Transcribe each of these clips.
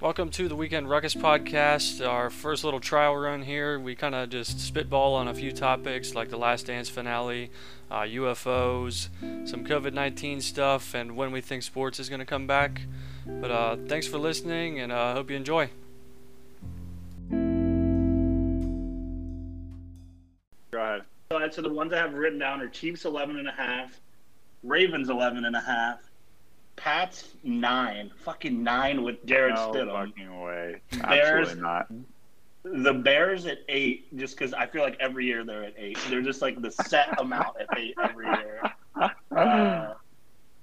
Welcome to the Weekend Ruckus podcast. Our first little trial run here. We kind of just spitball on a few topics like the Last Dance finale, uh, UFOs, some COVID 19 stuff, and when we think sports is going to come back. But uh, thanks for listening, and I uh, hope you enjoy. Go ahead. So the ones I have written down are Chiefs 11 and a half, Ravens 11 and a half, Pats nine, fucking nine with Jarrett no Stidham. fucking way. Bears, Absolutely not. The Bears at eight, just because I feel like every year they're at eight. They're just like the set amount at eight every year. Uh,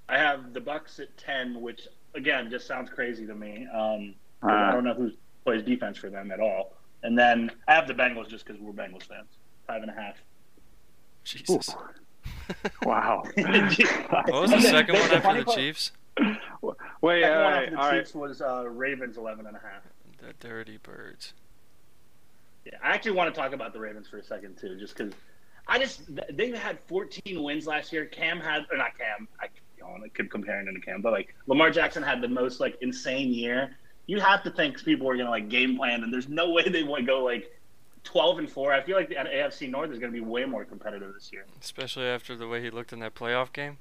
I have the Bucks at ten, which again just sounds crazy to me. Um, Uh, I don't know who plays defense for them at all. And then I have the Bengals just because we're Bengals fans. Five and a half. Jesus. wow. What was the second one after funny the part- Chiefs? Wait, Second all one right, the all right. Chiefs was uh, Ravens 11 and a half. The Dirty Birds. Yeah, I actually want to talk about the Ravens for a second too, just because I just they had 14 wins last year. Cam had, or not Cam, I, you know, I could compare him to Cam, but like Lamar Jackson had the most like insane year. You have to think people are gonna like game plan, and there's no way they want to go like 12 and four. I feel like the AFC North is gonna be way more competitive this year. Especially after the way he looked in that playoff game.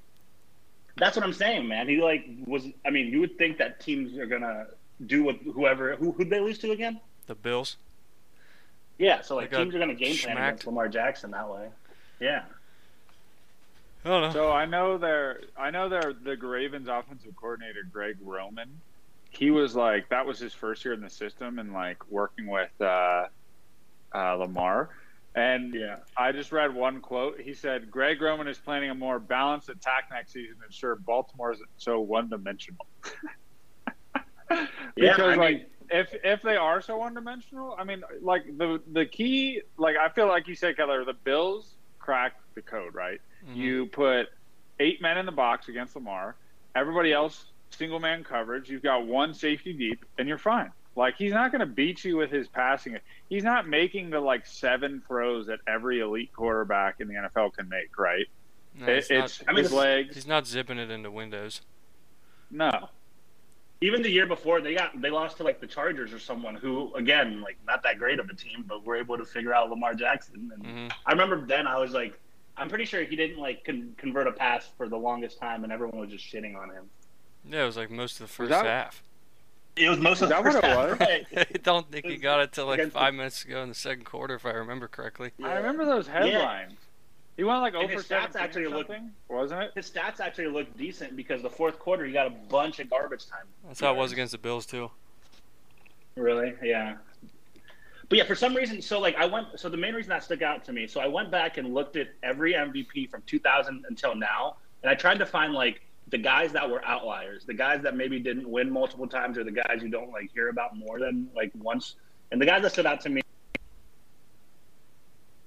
That's what I'm saying, man. He like was. I mean, you would think that teams are gonna do what whoever who who'd they lose to again? The Bills. Yeah, so like teams are gonna game plan schmacked. against Lamar Jackson that way. Yeah. I don't know. So I know they're I know they're the Ravens offensive coordinator Greg Roman. He was like that was his first year in the system and like working with uh, uh, Lamar. And Yeah. I just read one quote. He said Greg Roman is planning a more balanced attack next season to ensure Baltimore isn't so one dimensional. because Yeah, I like mean- if if they are so one dimensional, I mean like the the key like I feel like you said Keller, the Bills cracked the code, right? Mhm. You put eight men in the box against Lamar. Everybody else single man coverage. You've got one safety deep, and you're fine. Like he's not going to beat you with his passing. He's not making the like seven throws that every elite quarterback in the NFL can make. Right? No, It- it's not- it's I mean, his legs. he's not zipping it into windows. No. Even the year before, they got they lost to like the Chargers or someone who, again, like not that great of a team, but were able to figure out Lamar Jackson. And hmm I remember then I was like, I'm pretty sure he didn't like con- convert a pass for the longest time, and everyone was just shitting on him. Yeah, it was like most of the first that- half. It was most Is that what it? Right. I don't think he got it till like five minutes ago in the second quarter, if I remember correctly. I remember those headlines. He went like And over his stats actually or look- something, wasn't it? His stats actually looked decent because the fourth quarter he got a bunch of garbage time. That's how it was against the Bills too. Really? Yeah. But yeah, for some reason, so like I went, so the main reason that stuck out to me, so I went back and looked at every MVP from 2000 until now, and I tried to find like the guys that were outliers, the guys that maybe didn't win multiple times, or the guys you don't like hear about more than like once. And the guys that stood out to me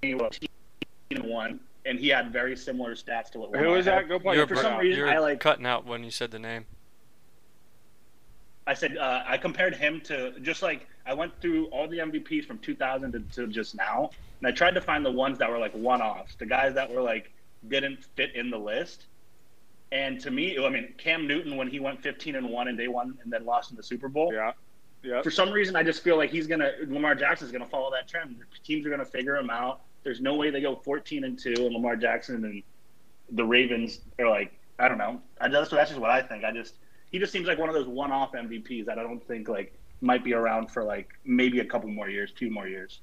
were and one, and he had very similar stats to what. Who was that? Go play You're, for some out. reason- you're I like- cutting out when you said the name. I said uh, I compared him to just like I went through all the MVPs from 2000 to, to just now, and I tried to find the ones that were like one-offs, the guys that were like didn't fit in the list. And to me, I mean, Cam Newton when he went 15 and one and they won and then lost in the Super Bowl. Yeah. Yep. For some reason, I just feel like he's gonna Lamar Jackson's gonna follow that trend. Teams are gonna figure him out. There's no way they go 14 and two, and Lamar Jackson and the Ravens are like I don't know. I just that's just what I think. I just he just seems like one of those one-off MVPs that I don't think like might be around for like maybe a couple more years, two more years.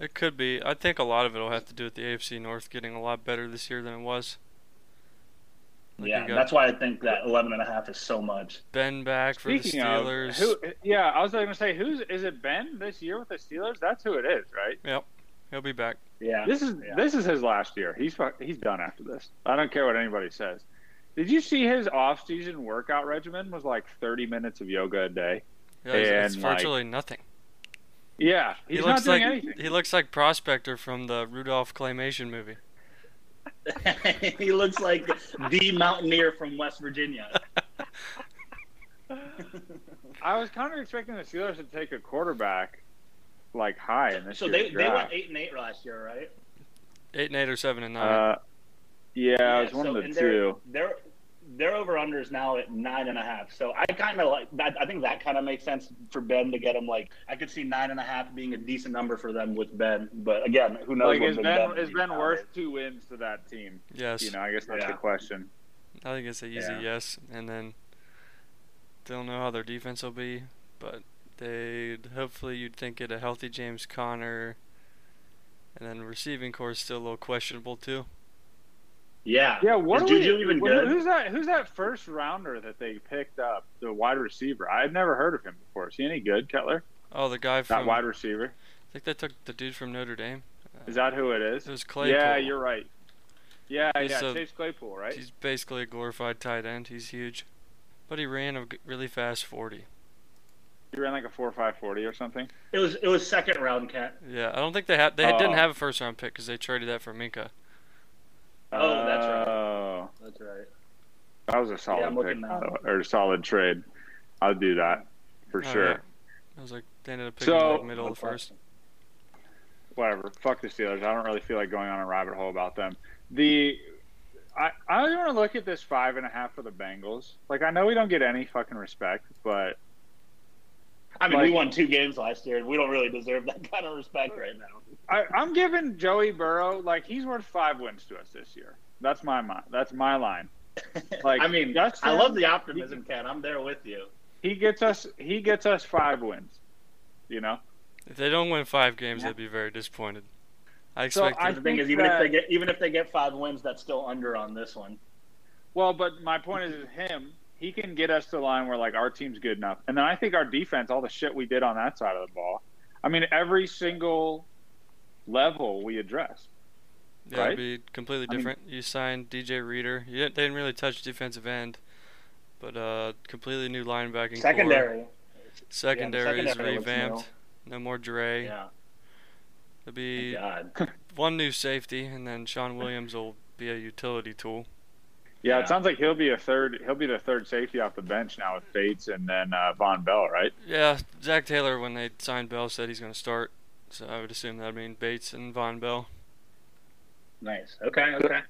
It could be. I think a lot of it will have to do with the AFC North getting a lot better this year than it was. Like yeah, that's why I think that 11 and a half is so much. Ben back for Speaking the of Steelers. who, yeah, I was going to say, who's is it? Ben this year with the Steelers? That's who it is, right? Yep, he'll be back. Yeah, This is Yeah. this is his last year. He's he's done after this. I don't care what anybody says. Did you see his off-season workout regimen was like 30 minutes of yoga a day? Yeah, it's, it's And, like, virtually nothing. Yeah, he's he not looks doing like anything. he looks like Prospector from the Rudolph claymation movie. he looks like the mountaineer from West Virginia. I was kind of expecting the Steelers to take a quarterback like high in this so year's they they went eight and eight last year, right? Eight and eight or seven and nine. Uh, yeah, it was one so- of the they're- two. They're their over under is now at nine and a half. So I kind of like that. I think that kind of makes sense for Ben to get him. Like I could see nine and a half being a decent number for them with Ben. But again, who knows? Like, what is Big Ben Ben is Ben now worth two wins to that team? Yes. You know, I guess that's Yeah. the question. I think it's an easy Yeah. yes. And then don't know how their defense will be, but they hopefully you'd think it a healthy James Conner, and then receiving core is still a little questionable too. Yeah. Yeah, what is are we- even who- good? Who's that? Who's that first rounder that they picked up? The wide receiver. I had never heard of him before. Is he any good, Kettler? Oh, the guy That from wide receiver. I think they took the dude from Notre Dame. Is that who it is? It was Claypool. Yeah, you're right. Yeah, He's yeah, a- Chase Claypool, right? He's basically a glorified tight end. He's huge, but he ran a really fast 40. He ran like a four five forty or something. It was it was second round cat. Yeah, I don't think they had they Oh. didn't have a first round pick because they traded that for Minkah. Oh, that's right. Oh, That's right. that was a solid I'm looking pick now. or a solid trade. I'll do that for Oh, sure. yeah. I was like, they ended up picking So- like middle of the first. whatever. Fuck the Steelers. I don't really feel like going on a rabbit hole about them. The I I want to look at this five and a half for the Bengals. Like I know we don't get any fucking respect, but I mean, Like- we won two games last year, and we don't really deserve that kind of respect right now. I, I'm giving Joey Burrow like he's worth five wins to us this year. That's my mi- That's my line. Like, I mean, Justin- I love the optimism, Ken. I'm there with you. He gets us. He gets us five wins. You know. If they don't win five games, Yeah. I'd be very disappointed. I So expect I the thing think is, even if they get even if they get five wins, that's still under on this one. Well, but my point is, is him. He can get us to the line where like our team's good enough, and then I think our defense, all the shit we did on that side of the ball. I mean, every single level we addressed. yeah, right? it'd be completely I mean- different. you signed DJ Reader. You didn't, they didn't really touch defensive end, but uh, completely new linebacking. core. Secondary, Secondary is revamped. No more Dre. yeah. There'll be God, one new safety, and then Shawn Williams will be a utility tool. Yeah, Yeah. it sounds like he'll be a third. He'll be the third safety off the bench now with Bates and then uh, Vonn Bell, right? Yeah, Zac Taylor, when they signed Bell, said he's going to start. So I would assume that'd mean Bates and Vonn Bell. nice. Okay, okay.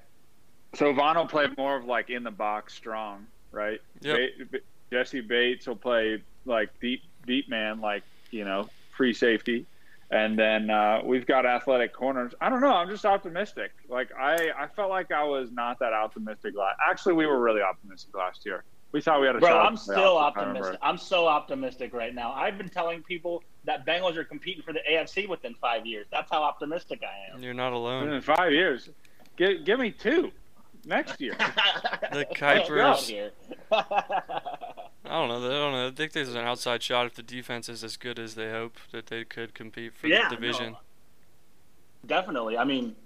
So Vonn will play more of like in the box, strong, right? Yep. Ba- Jessie Bates will play like deep, deep man, like you know, free safety, and then uh, we've got athletic corners. I don't know. I'm just optimistic. Like I, I felt like I was not that optimistic last. Actually, we were really optimistic last year. We thought we had a Bro, shot. I'm still playoffs, if I remember. optimistic. I'm so optimistic right now. I've been telling people that Bengals are competing for the AFC within five years. That's how optimistic I am. You're not alone. In five years, give, give me two next year. The Let's Kuipers. I don't know. I don't know. I think there's an outside shot if the defense is as good as they hope that they could compete for yeah, the division. no. definitely. I mean,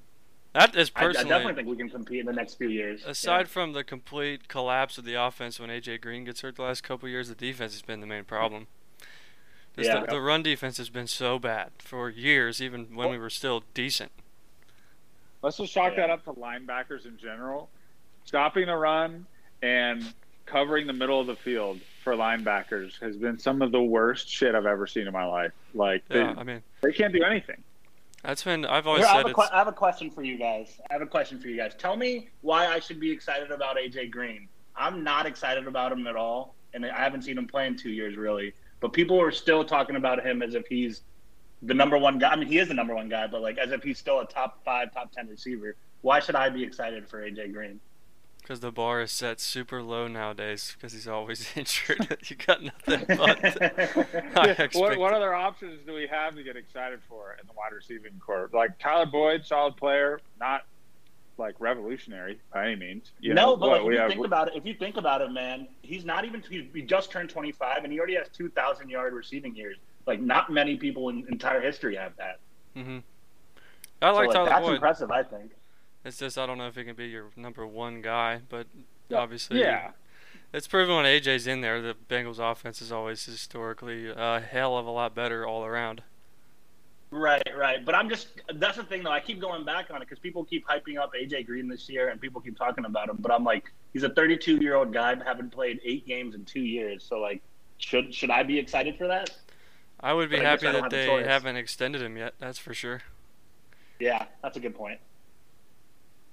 That is I, I definitely think we can compete in the next few years. Aside from the complete collapse of the offense when AJ Green gets hurt the last couple years, the defense has been the main problem. Just Yeah. the, the run defense has been so bad for years, even when we were still decent. Let's just chalk Yeah. that up to linebackers in general. Stopping the run and covering the middle of the field for linebackers has been some of the worst shit I've ever seen in my life. Like Yeah, they, I mean they can't do anything. that's been I've always Here, I, said have a que- it's I have a question for you guys. I have a question for you guys. Tell me why I should be excited about AJ Green. I'm not excited about him at all, and I haven't seen him play in two years really. But people are still talking about him as if he's the number one guy. I mean, he is the number one guy, but like as if he's still a top five, top ten receiver. Why should I be excited for AJ Green? because the bar is set super low nowadays because he's always injured. you got nothing but. I what, what other options do we have to get excited for in the wide receiving core? Like Tyler Boyd, solid player, not like revolutionary by any means. You no, know, but like, if we you have think about it, if you think about it, man, he's not even. He, he just turned 25, and he already has 2,000 yard receiving years. Like, not many people in entire history have that. hmm I like so, like, Tyler that's Boyd. impressive, I think. It's just I don't know if he can be your number one guy, but obviously, yeah. it's proven when AJ's in there. The Bengals' offense is always historically a hell of a lot better all around. Right, right. But I'm just that's the thing though. I keep going back on it because people keep hyping up AJ Green this year, and people keep talking about him. But I'm like, he's a 32 year old guy, haven't played eight games in two years. So like, should should I be excited for that? I would be But happy that have they choice. haven't extended him yet. That's for sure. Yeah, that's a good point.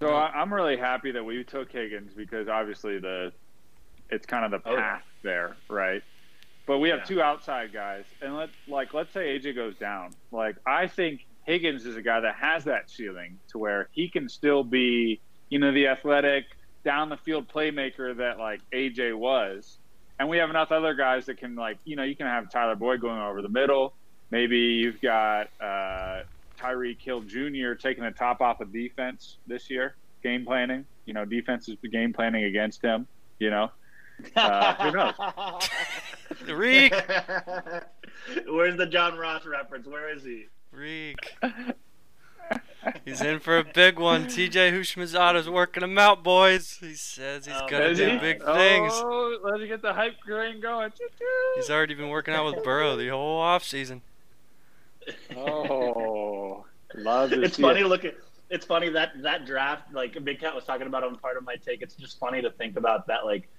So I, I'm really happy that we took Higgins because obviously the It's kind of the Oh, path there, right? But we have Yeah. two outside guys, and let like let's say AJ goes down. Like I think Higgins is a guy that has that ceiling to where he can still be, you know, the athletic down the field playmaker that like AJ was. And we have enough other guys that can like, you know, you can have Tyler Boyd going over the middle. Maybe you've got uh, Tyreek Hill Jr. taking the top off of defense this year, game planning. You know, defense is game planning against him. You know, Uh, who knows? Reek, Where's the John Ross reference? Where is he? Reek. He's in for a big one. TJ Houshmandzadeh's working him out, boys. He says he's Oh, gonna do he? big things. Oh, let's get the hype train going. Choo-choo. He's already been working out with Burrow the whole offseason. Oh, love to it's funny it. looking. It's funny that that draft, like Big Cat was talking about on part of my take. It's just funny to think about that. Like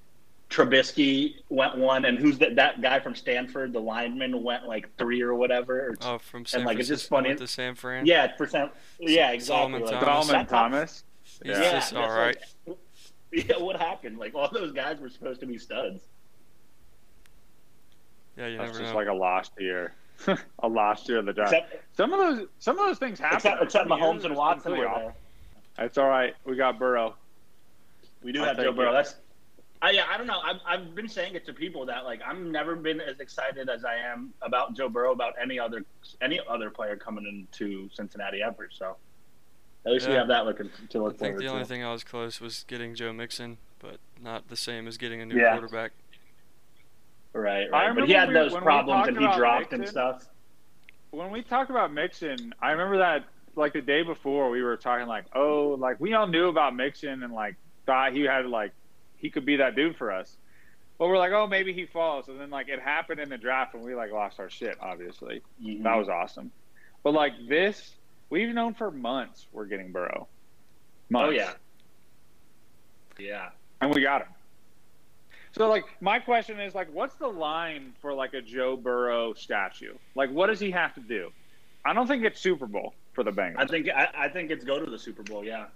Trubisky went one, and who's that? That guy from Stanford, the lineman, went like three or whatever. Or t- Oh, from San like, it's just funny- went to San Fran. yeah, percent. Yeah, exactly. Solomon like, Thomas. Solomon Thomas. He's Yeah. just all that's right. like- yeah, what happened? Like all those guys were supposed to be studs. Yeah, you That's never just know. like a lost year. a lost year of the draft. Except, some of those, some of those things happen. except, except Mahomes and Watson completely were there. That's all right. We got Burrow. We do I'll have Joe Burrow. That's. I, yeah, I don't know. I've, I've been saying it to people that like I've never been as excited as I am about Joe Burrow about any other any other player coming into Cincinnati ever. So at least we have that looking to look. I look think forward the only thing I was close was getting Joe Mixon, but not the same as getting a new Yeah. quarterback. Right, right. But he had we- those we problems and he about dropped and stuff. When we talked about Mixon, I remember that like the day before we were talking like, oh, like we all knew about Mixon and like thought he had like he could be that dude for us. But we're like, oh, maybe he falls, and then like it happened in the draft, and we like lost our shit. Obviously, Mhm. that was awesome. But like this, we've known for months we're getting Burrow. Months. Oh yeah. Yeah. and we got him. So like my question is like what's the line for like a Joe Burrow statue? Like what does he have to do? I don't think it's Super Bowl for the Bengals. I think I, I think it's go to the Super Bowl. Yeah.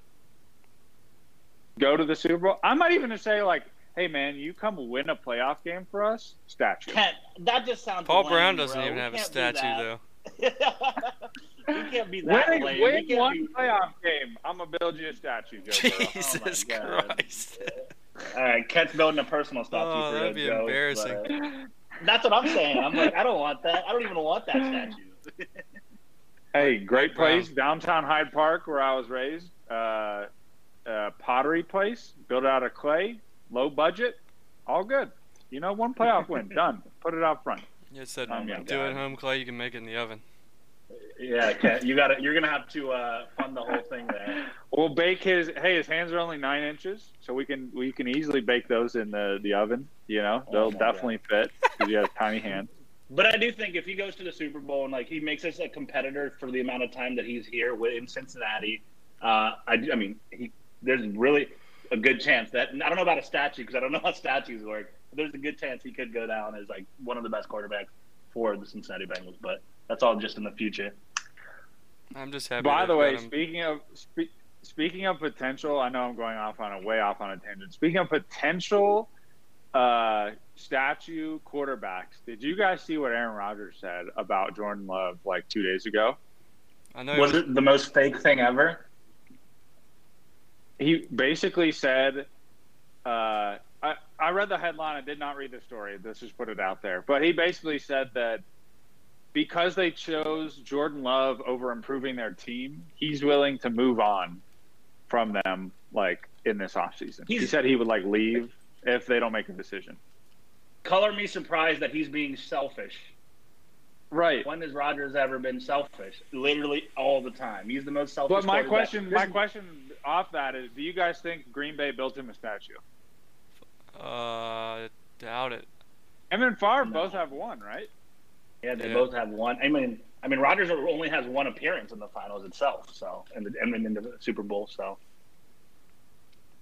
Go to the Super Bowl. I might even say like, hey man, you come win a playoff game for us, statue. Can't, that just sounds. Paul lame, Brown doesn't bro. even We have a statue though. we can't be that Win, lame. win We one be- playoff game. I'm gonna build you a statue, Joe Jesus Oh. Christ. All right, Ket's building a personal statue Oh, for that'd be Joe, embarrassing. but- That's what I'm saying. I'm like, I don't want that. I don't even want that statue. Hey, great Mike Brown. place, downtown Hyde Park, where I was raised. Uh, uh, pottery place, built out of clay, low budget, all good. You know, one playoff win, done. Put it out front. You said Oh my do God. it home, Clay. You can make it in the oven. yeah, Ket, you got to You're gonna have to uh, fund the whole thing there. We'll bake his. Hey, his hands are only nine inches, so we can we can easily bake those in the the oven. You know, Oh they'll my definitely fit because he has tiny hands. But I do think if he goes to the Super Bowl and like he makes us a competitor for the amount of time that he's here in Cincinnati, uh, I, I mean, he, there's really a good chance that I don't know about a statue because I don't know how statues work. But there's a good chance he could go down as like one of the best quarterbacks for the Cincinnati Bengals. But that's all just in the future. I'm just happy. By the way, him. speaking of spe- speaking of potential, I know I'm going off on a way off on a tangent. Speaking of potential uh, statue quarterbacks, did you guys see what Aaron Rodgers said about Jordan Love like two days ago? I know he Was was, it the most fake thing ever? He basically said, uh, I, I read the headline. I did not read the story. Let's just put it out there. But he basically said that because they chose Jordan Love over improving their team, he's willing to move on from them, like in this offseason. He said he would like leave if they don't make a decision. Color me surprised that he's being selfish. Right. When has Rodgers ever been selfish? Literally all the time. He's the most selfish. But my question, my question off that is, do you guys think Green Bay built him a statue? uh, doubt it. Him and Favre No. both have one, right? Yeah, they Yeah. both have one. I mean, I mean, Rodgers only has one appearance in the finals itself. So, and the, and in the Super Bowl. So,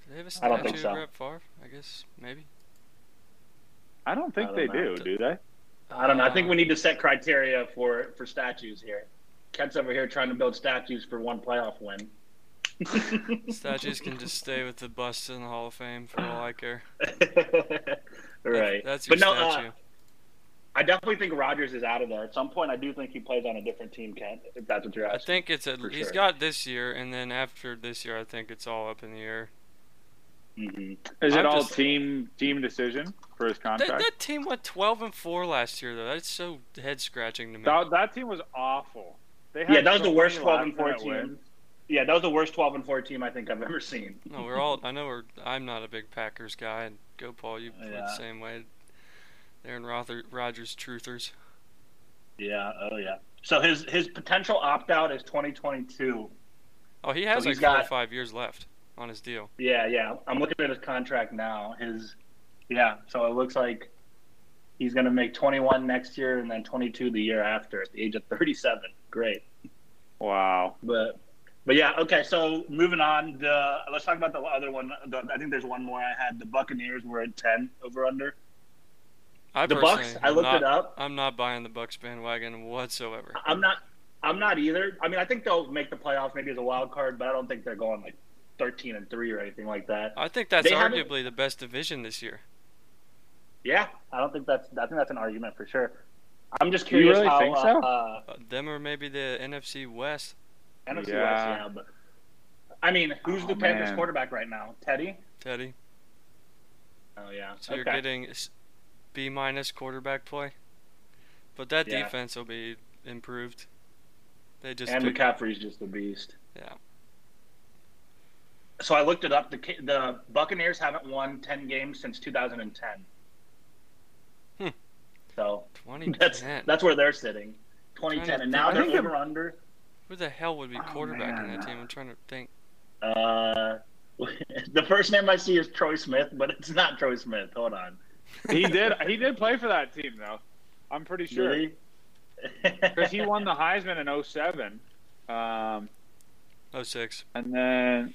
Do they have a I statue don't think so. Brett Favre? I guess maybe. I don't think I they don't know. do. Do they? I don't know. I think we need to set criteria for for statues here. Kent's over here trying to build statues for one playoff win. Statues can just stay with the bust in the Hall of Fame for all I care. right. That's your but no, uh. I definitely think Rodgers is out of there. At some point, I do think he plays on a different team, Kent, if that's what you're asking. I think it's a, he's sure. got this year, and then after this year, I think it's all up in the air. Hmm Is it I'm all just- team team decision for his contract? that team went 12 and 4 last year, though. That's so head scratching to me. That, that team was awful. They had Yeah, that was so the worst 12 and 4 team. wins. Yeah, that was the worst 12 and 4 team I think I've ever seen. No, we're all. I know we're. I'm not a big Packers guy, and go Paul. You play Yeah. the same way. Aaron Rother, Rodgers truthers. Yeah, oh yeah. So his his potential opt out is 2022. Oh, he has So like he's four or got- five years left on his deal. Yeah, yeah. I'm looking at his contract now. His yeah, so it looks like he's going to make 21 next year and then 22 the year after at the age of 37. Great. Wow. But but yeah, okay. So moving on, the let's talk about the other one. The, I think there's one more I had. The Buccaneers were at 10 over under. I The Bucks. I looked not, it up. I'm not buying the Bucks bandwagon whatsoever. I'm not. I'm not either. I mean, I think they'll make the playoffs maybe as a wild card, but I don't think they're going like 13 and three or anything like that. I think that's They arguably the best division this year. Yeah, I don't think that's. I think that's an argument for sure. I'm just curious. You curious really how think uh, so? uh, Uh, them or maybe the NFC West. NFC West, Yeah. yeah, but I mean, who's Oh, the Panthers man. quarterback right now? Teddy. Teddy. Oh yeah. So you're getting B minus quarterback play, but that Yeah. defense will be improved. They just and pick- McCaffrey's just a beast. Yeah. So I looked it up. The the Buccaneers haven't won 10 games since 2010. Hmm. So 2010. that's that's where they're sitting. 2010, and now I they're think the- under. Who the hell would be Oh, quarterback in that team? I'm trying to think. Uh, the first name I see is Troy Smith, but it's not Troy Smith. Hold on. He did he did play for that team though. I'm pretty sure. Really? Because he won the Heisman in 07. Um, Oh six. and then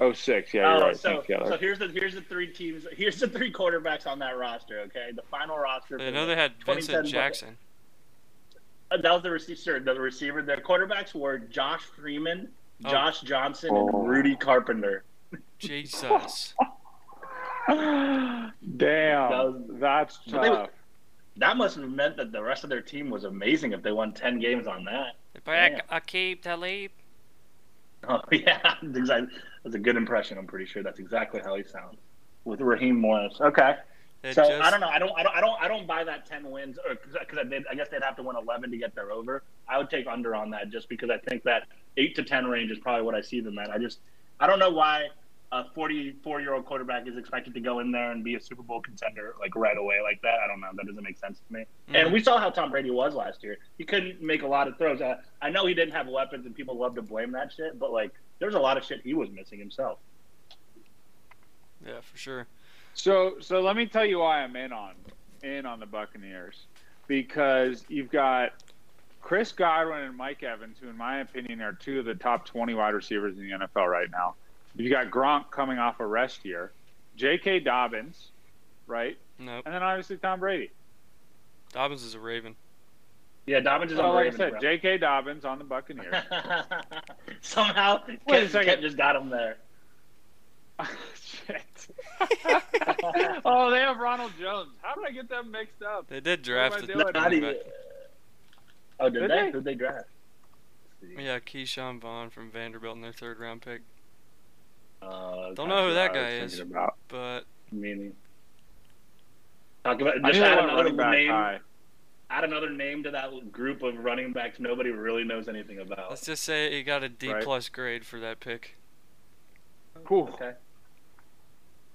06. Yeah, you're Oh, right. so, so here's the here's the three teams. Here's the three quarterbacks on that roster. Okay, the final roster. I know they had 2010 Vincent Jackson. Uh, That was the receiver. The receiver. The quarterbacks were Josh Freeman, Oh. Josh Johnson, Oh. and Rudy Carpenter. Jesus. Damn. That was- that's But they- tough. That must have meant that the rest of their team was amazing if they won ten games on that. Back Aqib Talib. Oh yeah, exactly. That's a good impression. I'm pretty sure that's exactly how he sounds with Raheem Morris. Okay. It So just, I don't know. I don't. I don't. I don't. I don't buy that ten wins, or because I, I guess they'd have to win eleven to get their over. I would take under on that, just because I think that eight to ten range is probably what I see them at. I just, I don't know why a forty-four-year-old quarterback is expected to go in there and be a Super Bowl contender like right away like that. I don't know. That doesn't make sense to me. Mhm. And we saw how Tom Brady was last year. He couldn't make a lot of throws. Uh, I know he didn't have weapons, and people love to blame that shit. But like, there's a lot of shit he was missing himself. yeah, for sure. So so let me tell you why I'm in on in on the Buccaneers because you've got Chris Godwin and Mike Evans, who in my opinion are two of the top 20 wide receivers in the NFL right now. You've got Gronk coming off a rest year, J.K. Dobbins, right, Nope. and then obviously Tom Brady. Dobbins is a Raven. Yeah, Dobbins is So on like I said, bro. J.K. Dobbins on the Buccaneers. Somehow, Wait a Kent, second. Kent just got him there. Shit. oh, they have Ronald Jones. How did I get them mixed up? They did What draft am I the doing? Not even. Oh, did, Did they? they? Who'd they draft? Yeah, Ke'Shawn Vaughn from Vanderbilt in their third round pick. Uh, Don't know who that That's what I guy is. About. But Meaning. Talk about I just knew add another running back name. high. Add another name to that group of running backs nobody really knows anything about. let's just say he got a D Right. plus grade for that pick. Cool. Okay.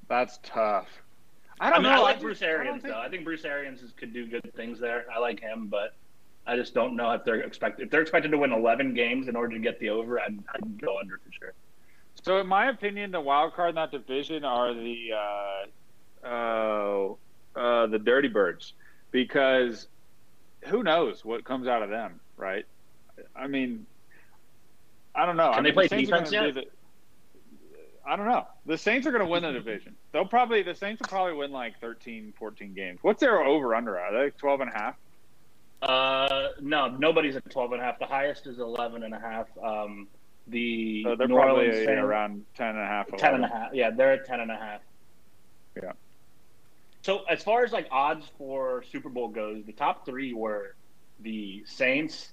That's tough. I I, don't mean, know. I like just- Bruce I don't Arians think- though. I think Bruce Arians is, could do good things there. I like him, but I just don't know if they're expect if they're expected to win 11 games in order to get the over. I'd, I'd go under for sure. So, in my opinion, the wild card in that division are the uh, uh, uh, the Dirty Birds because who knows what comes out of them, right? I mean, I don't know. Can I they play the defense yet? the- I don't know. The Saints are going to win the division. They'll probably the Saints will probably win like 13, 14 games. What's their over under? Are they 12 and a half? Uh, no, nobody's at 12 and a half. The highest is 11 and a half. Um, the So they're New probably Orleans around 10 and a half. 10 and a half. Yeah, they're at 10 and a half. Yeah. So as far as like odds for Super Bowl goes, the top three were the Saints,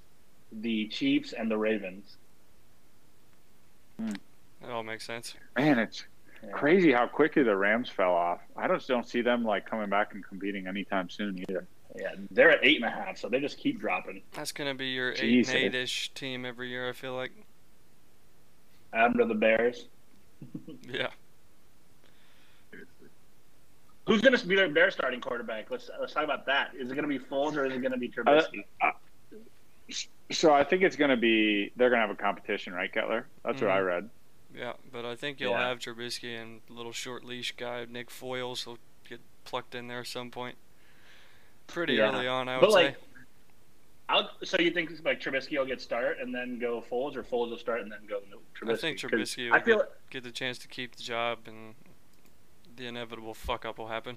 the Chiefs, and the Ravens. Hmm. That all makes sense. Man, it's Yeah. crazy how quickly the Rams fell off. I just don't see them like coming back and competing anytime soon either. Yeah, they're at eight and a half, so they just keep dropping. That's gonna be your eight and eight ish team every year. I feel like. Under the Bears. Yeah. Who's going to be their Bears starting quarterback? Let's let's talk about that. Is it going to be Foles or is it going to be Trubisky? So I think it's going to be they're going to have a competition, right, Kettler? That's what I Mhm. read. Yeah, but I think you'll Yeah. have Trubisky and little short leash guy Nick Foles will get plucked in there at some point. Pretty Yeah. early on, I would But say. like, I'll, so you think like Trubisky will get start and then go Foles, or Foles will start and then go Trubisky? I think Trubisky I will feel get, get the chance to keep the job, and the inevitable fuck up will happen.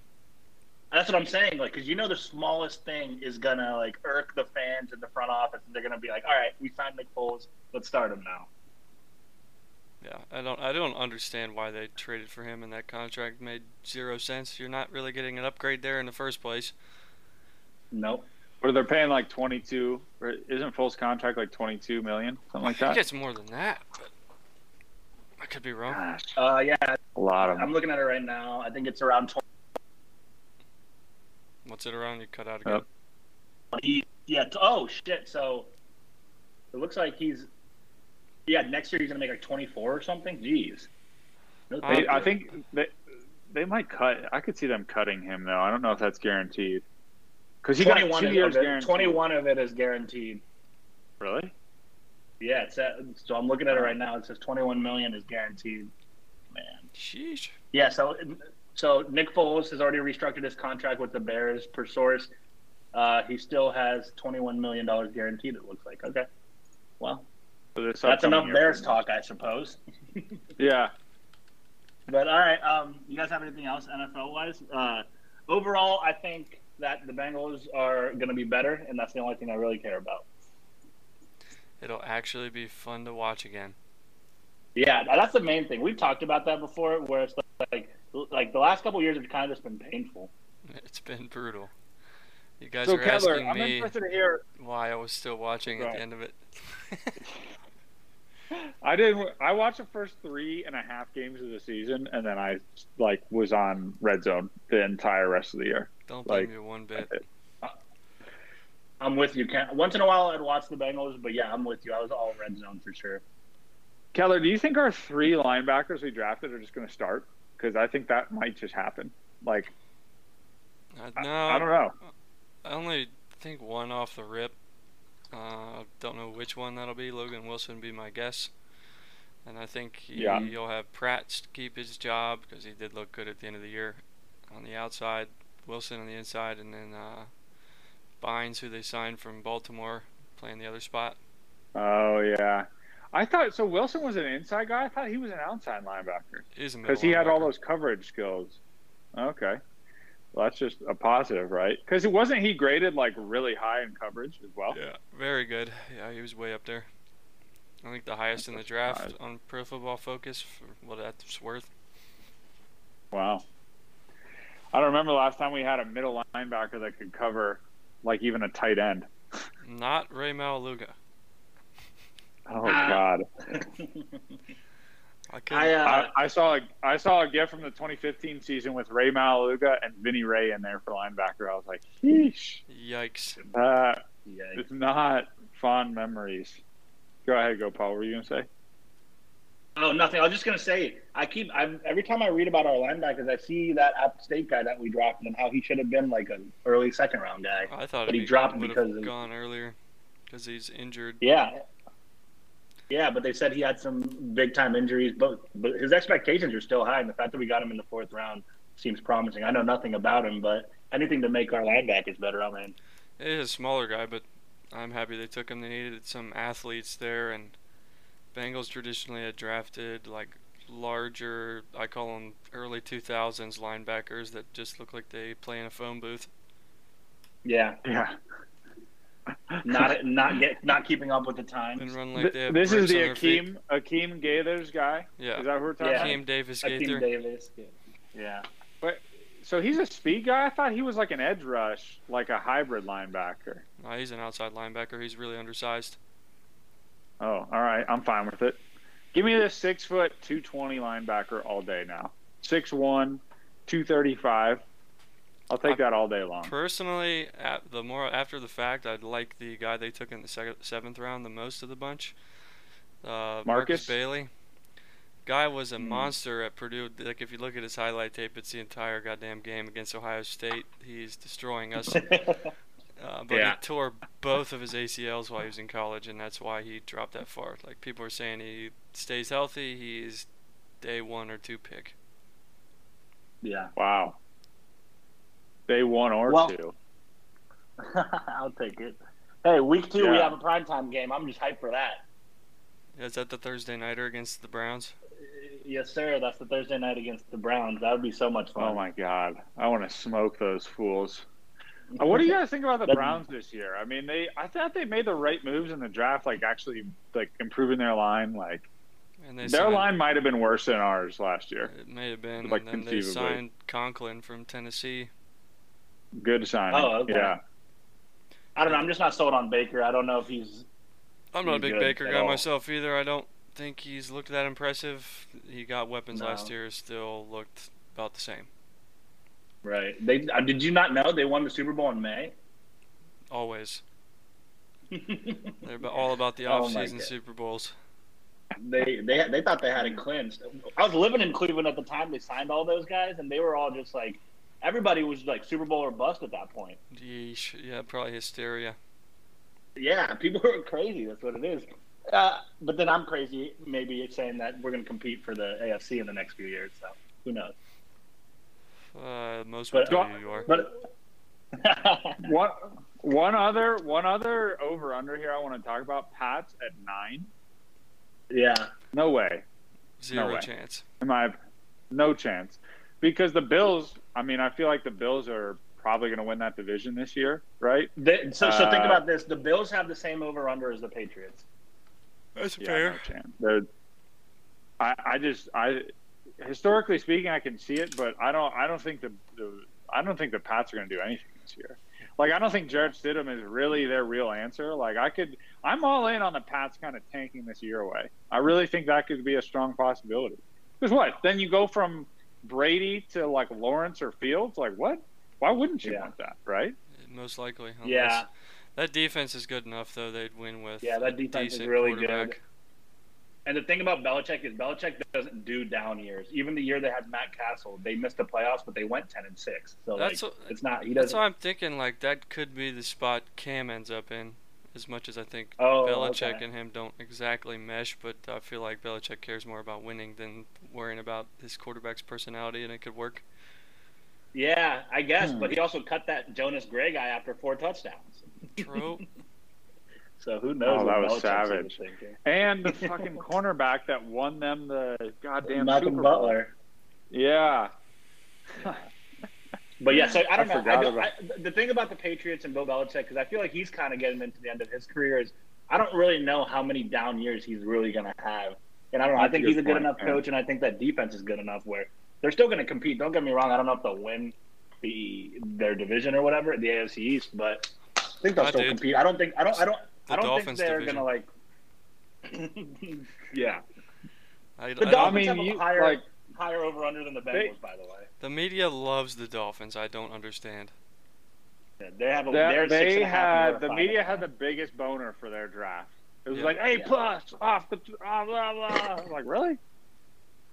that's what I'm saying. Like, because you know the smallest thing is gonna like irk the fans in the front office, and they're gonna be like, "All right, we signed Nick Foles. Let's start him now." Yeah, I don't I don't understand why they traded for him and that contract made zero sense. You're not really getting an upgrade there in the first place. Nope. But they're paying like 22. Or isn't Foles' contract like 22 million, something like I think that? it's more than that, but I could be wrong. Gosh, Uh, yeah, a lot of I'm looking at it right now. I think it's around 20. What's it around? You cut out again. Yep. 20. Yeah. t- Oh shit. So it looks like he's. Yeah, next year he's gonna make like 24 or something. Jeez. No, They, I think they they might cut. I could see them cutting him though. I don't know if that's guaranteed. Because he got 21 two of years it, guaranteed. 21 of it is guaranteed. Really? Yeah, it's at, so I'm looking at it right now. It says 21 million is guaranteed. Man. Sheesh. Yeah, so so Nick Foles has already restructured his contract with the Bears per source. Uh, he still has 21 million dollars guaranteed. It looks like. Okay. Well, For this that's enough. Bears talk, I suppose. Yeah. But all right, um, you guys have anything else NFL wise? Uh, overall, I think that the Bengals are going to be better, and that's the only thing I really care about. It'll actually be fun to watch again. Yeah, that's the main thing. We've talked about that before, where it's like like the last couple years have kind of just been painful. It's been brutal. You guys So are Kettler, asking I'm me hear. why I was still watching at the end of it. I didn't. I watched the first three and a half games of the season, and then I like was on red zone the entire rest of the year. Don't blame Like- me one bit. I'm with you. Ken. Once in a while, I'd watch the Bengals, but yeah, I'm with you. I was all red zone for sure. Keller, do you think our three linebackers we drafted are just going to start? Because I think that might just happen. Like, Uh, I- no, I don't know. I only think one off the rip. Uh, don't know which one that'll be. Logan Wilson be my guess. And I think he, Yeah. he'll have Pratt keep his job because he did look good at the end of the year on the outside. Wilson on the inside, and then uh, Bynes, who they signed from Baltimore, playing the other spot. Oh yeah, I thought so. Wilson was an inside guy. I thought he was an outside linebacker Is because he had all those coverage skills. Okay, well that's just a positive, right? Because it wasn't he graded like really high in coverage as well. Yeah, very good. Yeah, he was way up there. I think the highest in the draft surprise. on Pro Football Focus for what that's worth. Wow. I don't remember the last time we had a middle linebacker that could cover like even a tight end. Not Rey Maualuga. Oh. God. I couldn't. I, uh, I, I saw a I saw a gift from the 2015 season with Rey Maualuga and Vinny Ray in there for linebacker. I was like, sheesh, Yikes. that yeah. is not fond memories. Go ahead, go Paul. What were you gonna say? Oh, nothing. I was just gonna say, I keep I'm, every time I read about our linebackers, I see that App State guy that we dropped and how he should have been like an early second round guy. Oh, I thought But he dropped because of- gone earlier because he's injured. Yeah, yeah, but they said he had some big time injuries, but but his expectations are still high, and the fact that we got him in the fourth round seems promising. I know nothing about him, but anything to make our linebackers better, I'm in. He is a smaller guy, but I'm happy they took him. They needed some athletes there, and Bengals traditionally had drafted like larger, I call them early 2000s linebackers that just look like they play in a phone booth. Yeah, Yeah. not not get not keeping up with the And times. run like they have this is the on their feet. Akeem Akeem Gaithers guy. Yeah. Is that who we're talking Yeah. about? Akeem Davis Akeem Davis. Yeah. But So he's a speed guy. I thought he was like an edge rush, like a hybrid linebacker. No, he's an outside linebacker. He's really undersized. Oh, all right. I'm fine with it. Give me this six foot, two twenty linebacker all day now. Six one, two thirty five. I'll take that all day long. Personally, at the more after the fact, I'd like the guy they took in the second, seventh round the most of the bunch. Uh, Markus? Bailey. Guy was a Hmm. monster at Purdue. Like if you look at his highlight tape, it's the entire goddamn game against Ohio State. He's destroying us. Uh, but Yeah. he tore both of his ACLs while he was in college, and that's why he dropped that far. Like people are saying, he stays healthy. He's day one or two pick. yeah. Wow. Day one or Well- two. I'll take it. Hey, week two we have a primetime game. I'm just hyped for that. Is that the Thursday nighter against the Browns? Yes, sir. That's the Thursday night against the Browns. That would be so much fun. Oh my god. I want to smoke those fools. Uh, What do you guys think about the Browns this year? I mean, they I thought they made the right moves in the draft, like actually like improving their line. Like And they their signed- line might have been worse than ours last year. It may have been. Like, and then they signed Conklin from Tennessee. Good signing. Oh, okay. Yeah. I don't know. I'm just not sold on Baker. I don't know if he's. I'm not a big Baker guy all. myself either. I don't think he's looked that impressive. He got weapons No. last year, still looked about the same. Right. They uh, did you not know they won the Super Bowl in May? Always. They're about- all about the Oh off-season God. Super Bowls. they they they thought they had it clinched. I was living in Cleveland at the time they signed all those guys, and they were all just like everybody was like Super Bowl or bust at that point. Yeesh. Yeah, probably hysteria. Yeah, people are crazy. That's what it is. Uh, but then I'm crazy, maybe saying that we're going to compete for the AFC in the next few years. So who knows? Uh, most But- would tell you you are. But One one other one other over under here I want to talk about. Pats at nine. yeah, No way. Zero way. chance. In my no chance. Because the Bills, I mean, I feel like the Bills are probably going to win that division this year, right? They- so so think Uh, about this: the Bills have the same over under as the Patriots. That's Yeah, fair. no chance. I, I just, I, historically speaking, I can see it, but I don't, I don't think the, the I don't think the Pats are going to do anything this year. Like, I don't think Jarrett Stidham is really their real answer. Like, I could, I'm all in on the Pats kind of tanking this year away. I really think that could be a strong possibility. Because what? Then you go from Brady to like Lawrence or Fields. Like, what? Why wouldn't you Yeah. want that, right? Most likely. Unless, Yeah, That defense is good enough, though. They'd win with Yeah, that a defense is really good. Quarterback. and the thing about Belichick is Belichick doesn't do down years. Even the year they had Matt Cassel, they missed the playoffs, but they went ten and six. So That's like, what- it's not he That's doesn't. why I'm thinking like that could be the spot Cam ends up in. As much as I think Oh, Belichick okay. and him don't exactly mesh, but I feel like Belichick cares more about winning than worrying about his quarterback's personality, and it could work. Yeah, I guess, Hmm. but he also cut that Jonas Gray guy after four touchdowns. True. So who knows? Oh, what that was Belichick's savage. thinking. And the fucking cornerback that won them the goddamn Malcolm Super Bowl. Butler. Yeah. But yeah, so I don't I know. I forgot don't, about- I, the thing about the Patriots and Bill Belichick, because I feel like he's kind of getting into the end of his career, is I don't really know how many down years he's really going to have. And I don't know. I That's a think he's a good point, enough yeah. coach, and I think that defense is good enough where they're still going to compete. Don't get me wrong. I don't know if they'll win the their division or whatever, the AFC East, but I think they'll I still did. compete. I don't think. I don't. I don't. The I don't Dolphins think they're division. going to like. Yeah. I, I The don't- Dolphins mean, have a you- higher like- higher over under than the Bengals, They- by the way. the media loves the Dolphins. I don't understand. Yeah, they have a. That- they're six they and a half and had the five media had the biggest boner for their draft. It was Yeah. like A Yeah. plus off the ah, blah blah blah. Like really?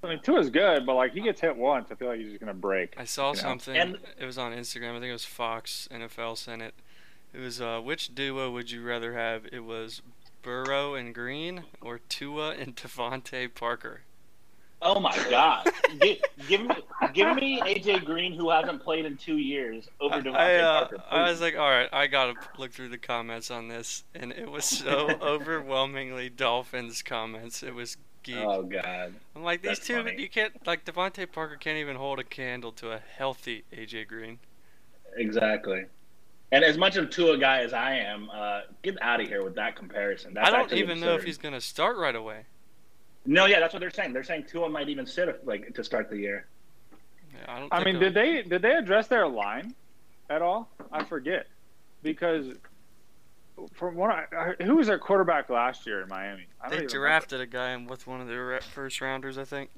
I mean, Tua's good, but like he gets hit once, I feel like he's just gonna break. I saw You know? something. And- it was on Instagram. I think it was Fox NFL sent it. It was uh, which duo would you rather have? It was Burrow and Green or Tua and DeVante Parker. Oh my God! give, give me, give me AJ Green, who hasn't played in two years, over DeVante I, uh, Parker. I was like, all right, I gotta look through the comments on this, and it was so overwhelmingly Dolphins comments. It was geek. oh God! I'm like, these that's two, funny. you can't like DeVante Parker can't even hold a candle to a healthy AJ Green. Exactly. And as much of Tua guy as I am, uh, get out of here with that comparison. That's I don't actually even know if he's going to start right away. No, yeah, that's what they're saying. They're saying Tua might even sit if, like to start the year. Yeah, I, don't I mean, he'll- did they did they address their line at all? I forget because from what I, I- who was their quarterback last year in Miami? I don't They even drafted a guy with one of their first rounders, I think.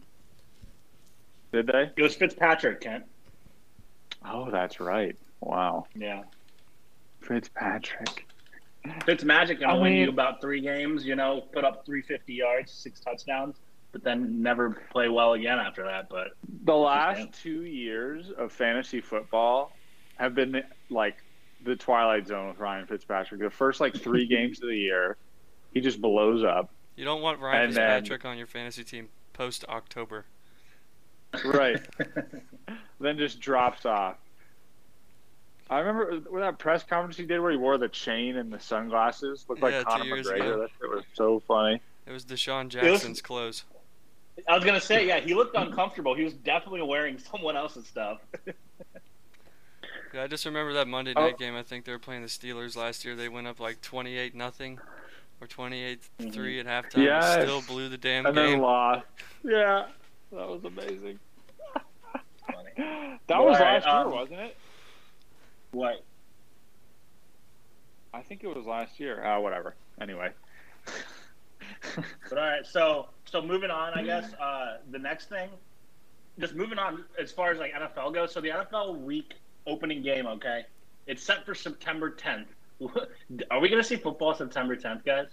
Did they? It was Fitzpatrick, Kent. Oh, that's right. Wow, Yeah. Fitzpatrick. Fitzmagic I gonna win mean- you about three games, you know, put up 350 yards, six touchdowns, but then never play well again after that. But The last two years of fantasy football have been like the twilight zone with Ryan Fitzpatrick. The first like three games of the year, he just blows up. You don't want Ryan And then- Fitzpatrick on your fantasy team post October. Right. then just drops off. I remember with that press conference he did where he wore the chain and the sunglasses, looked like Yeah, two Conor McGregor. ago. That shit was so funny. It was DeSean was- Jackson's clothes. I was gonna say, yeah, he looked uncomfortable. He was definitely wearing someone else's stuff. Yeah, I just remember that Monday Oh. night game. I think they were playing the Steelers last year. They went up like 28 nothing or 28 3 at halftime. Yes. Still blew the damn And then lost. Yeah, that was amazing. Funny. That was last um, year, wasn't it? What? I think it was last year. Ah, whatever. Anyway. But all right, so so moving on, I guess uh, the next thing, just moving on as far as like NFL goes. So the NFL week opening game, okay, it's set for September 10th. Are we gonna see football September 10th, guys?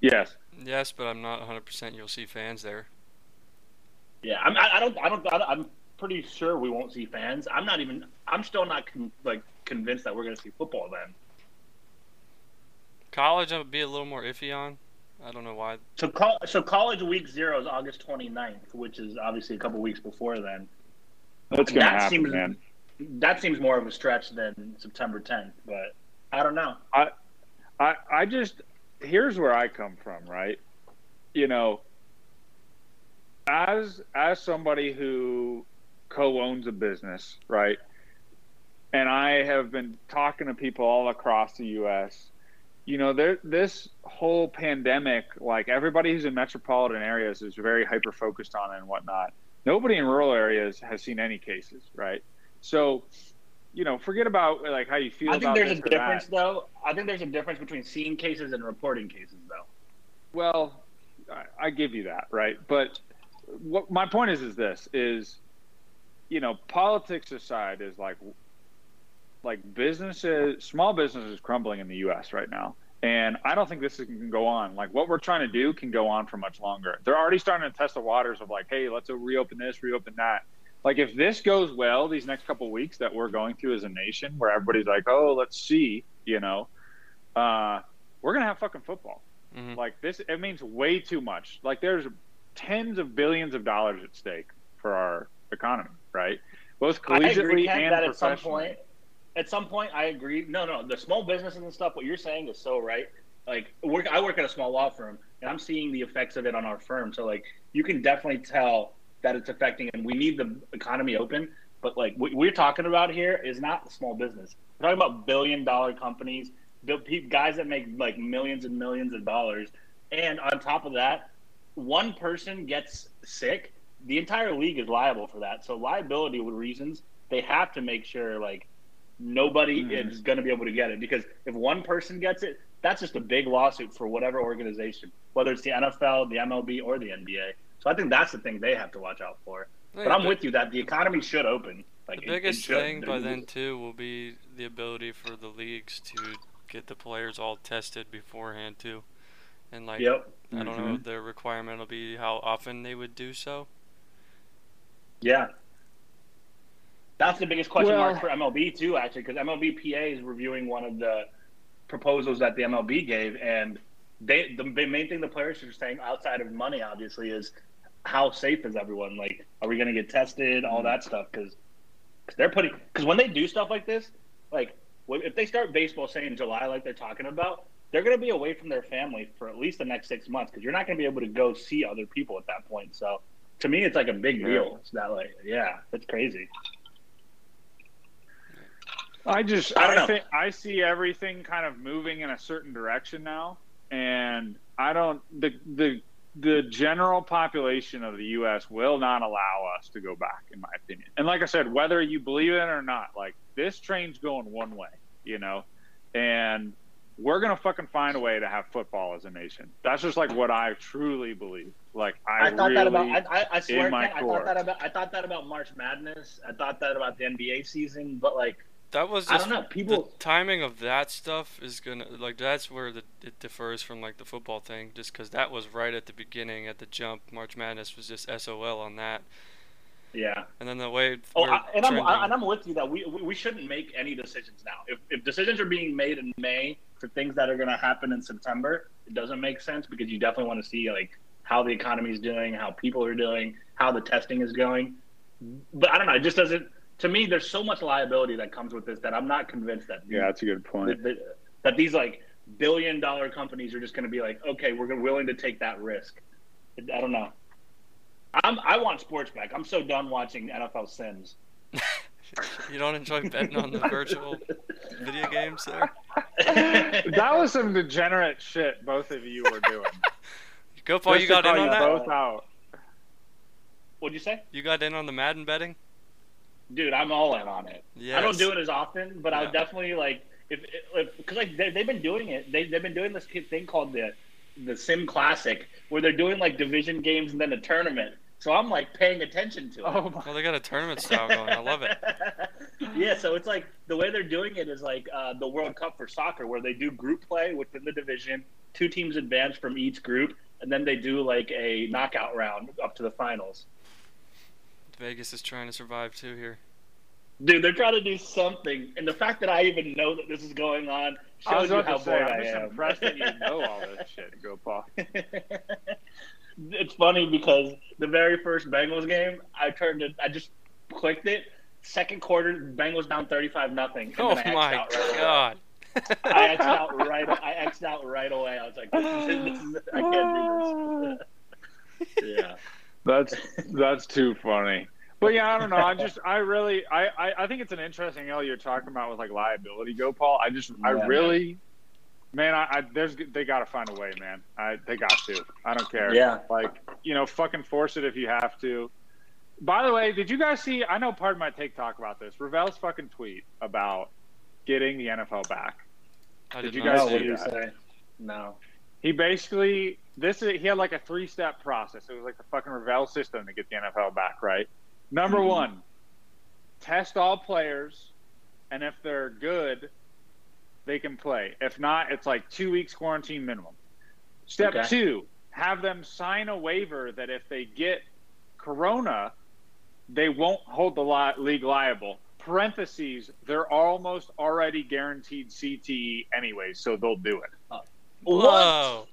yes. Yes, but I'm not 100% you'll see fans there. Yeah, I'm, I, I don't, I don't, I don't, I'm pretty sure we won't see fans. I'm not even, I'm still not con- like convinced that we're gonna see football then. College, I'd be a little more iffy on. I don't know why. So, col- so college week zero is August 29th, which is obviously a couple weeks before then. That's gonna That happen, seems- man. That seems more of a stretch than September 10th, but I don't know. I, I I just here's where I come from, right? You know, as as somebody who co-owns a business, right? And I have been talking to people all across the US. You know, there this whole pandemic, like everybody who's in metropolitan areas is very hyper focused on it and whatnot. Nobody in rural areas has seen any cases, right? So, you know, forget about like how you feel I think there's a or that. difference, though. I think there's a difference between seeing cases and reporting cases, though. Well, I, I give you that, right? But what my point is is this is, you know, politics aside, is like, like businesses, small businesses crumbling in the U.S. right now, and I don't think this is- can go on. Like what we're trying to do can go on for much longer. They're already starting to test the waters of like, hey, let's reopen this, reopen that. Like if this goes well, these next couple of weeks that we're going through as a nation, where everybody's like, oh, let's see, you know, uh, we're gonna have fucking football. Mhm. Like this, it means way too much. Like there's tens of billions of dollars at stake for our economy, right? Both I agree, collegiately and that at some professionally. At some point, I agree. No, no, the small businesses and stuff. What you're saying is so right. Like, work, I work at a small law firm, and I'm seeing the effects of it on our firm. So, like, you can definitely tell that it's affecting, and we need the economy open. But like, what we're talking about here is not small business. We're talking about billion dollar companies, guys that make like millions and millions of dollars, and on top of that, one person gets sick, the entire league is liable for that. So liability reasons, they have to make sure like nobody Mhm. is going to be able to get it because if one person gets it, that's just a big lawsuit for whatever organization, whether it's the NFL, the MLB, or the NBA. So I think that's the thing they have to watch out for. But I'm with you that the economy should open. Like The it- it biggest should. thing by then too will be the ability for the leagues to get the players all tested beforehand too, and like Yep. I don't know the requirement will be how often they would do so. Yeah. That's the biggest question Well- mark for MLB too, actually, because MLBPA is reviewing one of the proposals that the MLB gave, and they the main thing the players are saying outside of money, obviously, is how safe is everyone? Like, are we going to get tested? All that stuff, because they're putting because when they do stuff like this, like if they start baseball say in July, like they're talking about, they're going to be away from their family for at least the next six months because you're not going to be able to go see other people at that point. So to me, it's like a big deal. It's that like, yeah, that's crazy. I just I I, don't know. think I see everything kind of moving in a certain direction now, and I don't the the the general population of the U.S. will not allow us to go back, in my opinion. And like I said, whether you believe it or not, like this train's going one way, you know, and we're gonna fucking find a way to have football as a nation. That's just like what I truly believe. Like I, I, thought really, that about. I, I, I swear, my Ken, I thought that about. I thought that about March Madness. I thought that about the NBA season. But like, That was I just don't know. People. the timing of that stuff is gonna like that's where the, it differs from like the football thing, just because that was right at the beginning, at the jump. March Madness was just SOL on that, Yeah. and then the way Oh, I, and I'm I, and I'm with you that we we we shouldn't make any decisions now. If if decisions are being made in May for things that are going to happen in September, it doesn't make sense because you definitely want to see like how the economy is doing, how people are doing, how the testing is going. But I don't know. It just doesn't. To me, there's so much liability that comes with this that I'm not convinced that Yeah, that's a good point. that, that, that these like billion dollar companies are just going to be like, okay, we're willing to take that risk. I don't know. I'm, I want sports back. I'm so done watching NFL Sims. you don't enjoy betting on the virtual video games there. that was some degenerate shit both of you were doing. Go for you got in on you that. Both out. What'd you say, You got in on the Madden betting. Dude? I'm all in on it. Yes. I don't do it as often, but I Yeah. would definitely like if because like they, they've been doing it. They they've been doing this thing called the the Sim Classic, where they're doing like division games and then a tournament. So I'm like paying attention to it. Oh my. Well, they got a tournament style going. I love it. yeah, so it's like the way they're doing it is like uh, the World Cup for soccer, where they do group play within the division. Two teams advance from each group, and then they do like a knockout round up to the finals. Vegas is trying to survive too here. Dude, they're trying to do something, and the fact that I even know that this is going on I was shows you how to say, bored I'm I just am. impressed that you know all this shit. Go, Paul. it's funny because the very first Bengals game, I turned it, I just clicked it. Second quarter, Bengals down thirty-five nothing. Oh my god. I X'd out right. I X'd out right away. I was like, this is, this is, I can't do this. yeah. That's that's too funny. But yeah, I don't know. I just I really I, I, I think it's an interesting L you're talking about with like liability go Paul. I just I really man, I, I there's they gotta find a way, man. I they got to. I don't care. Yeah. Like, you know, fucking force it if you have to. By the way, did you guys see I know part of my take talk about this. Ravel's fucking tweet about getting the NFL back. I Did did you guys No, see what see you that? say? No. He basically this is he had like a three step process. It was like the fucking Ravel system to get the NFL back, right? Number Mhm. one, test all players, and if they're good, they can play. If not, it's like two weeks quarantine minimum. Step Okay. two, have them sign a waiver that if they get corona, they won't hold the li- league liable. Parentheses, they're almost already guaranteed CTE anyway, so they'll do it. Whoa.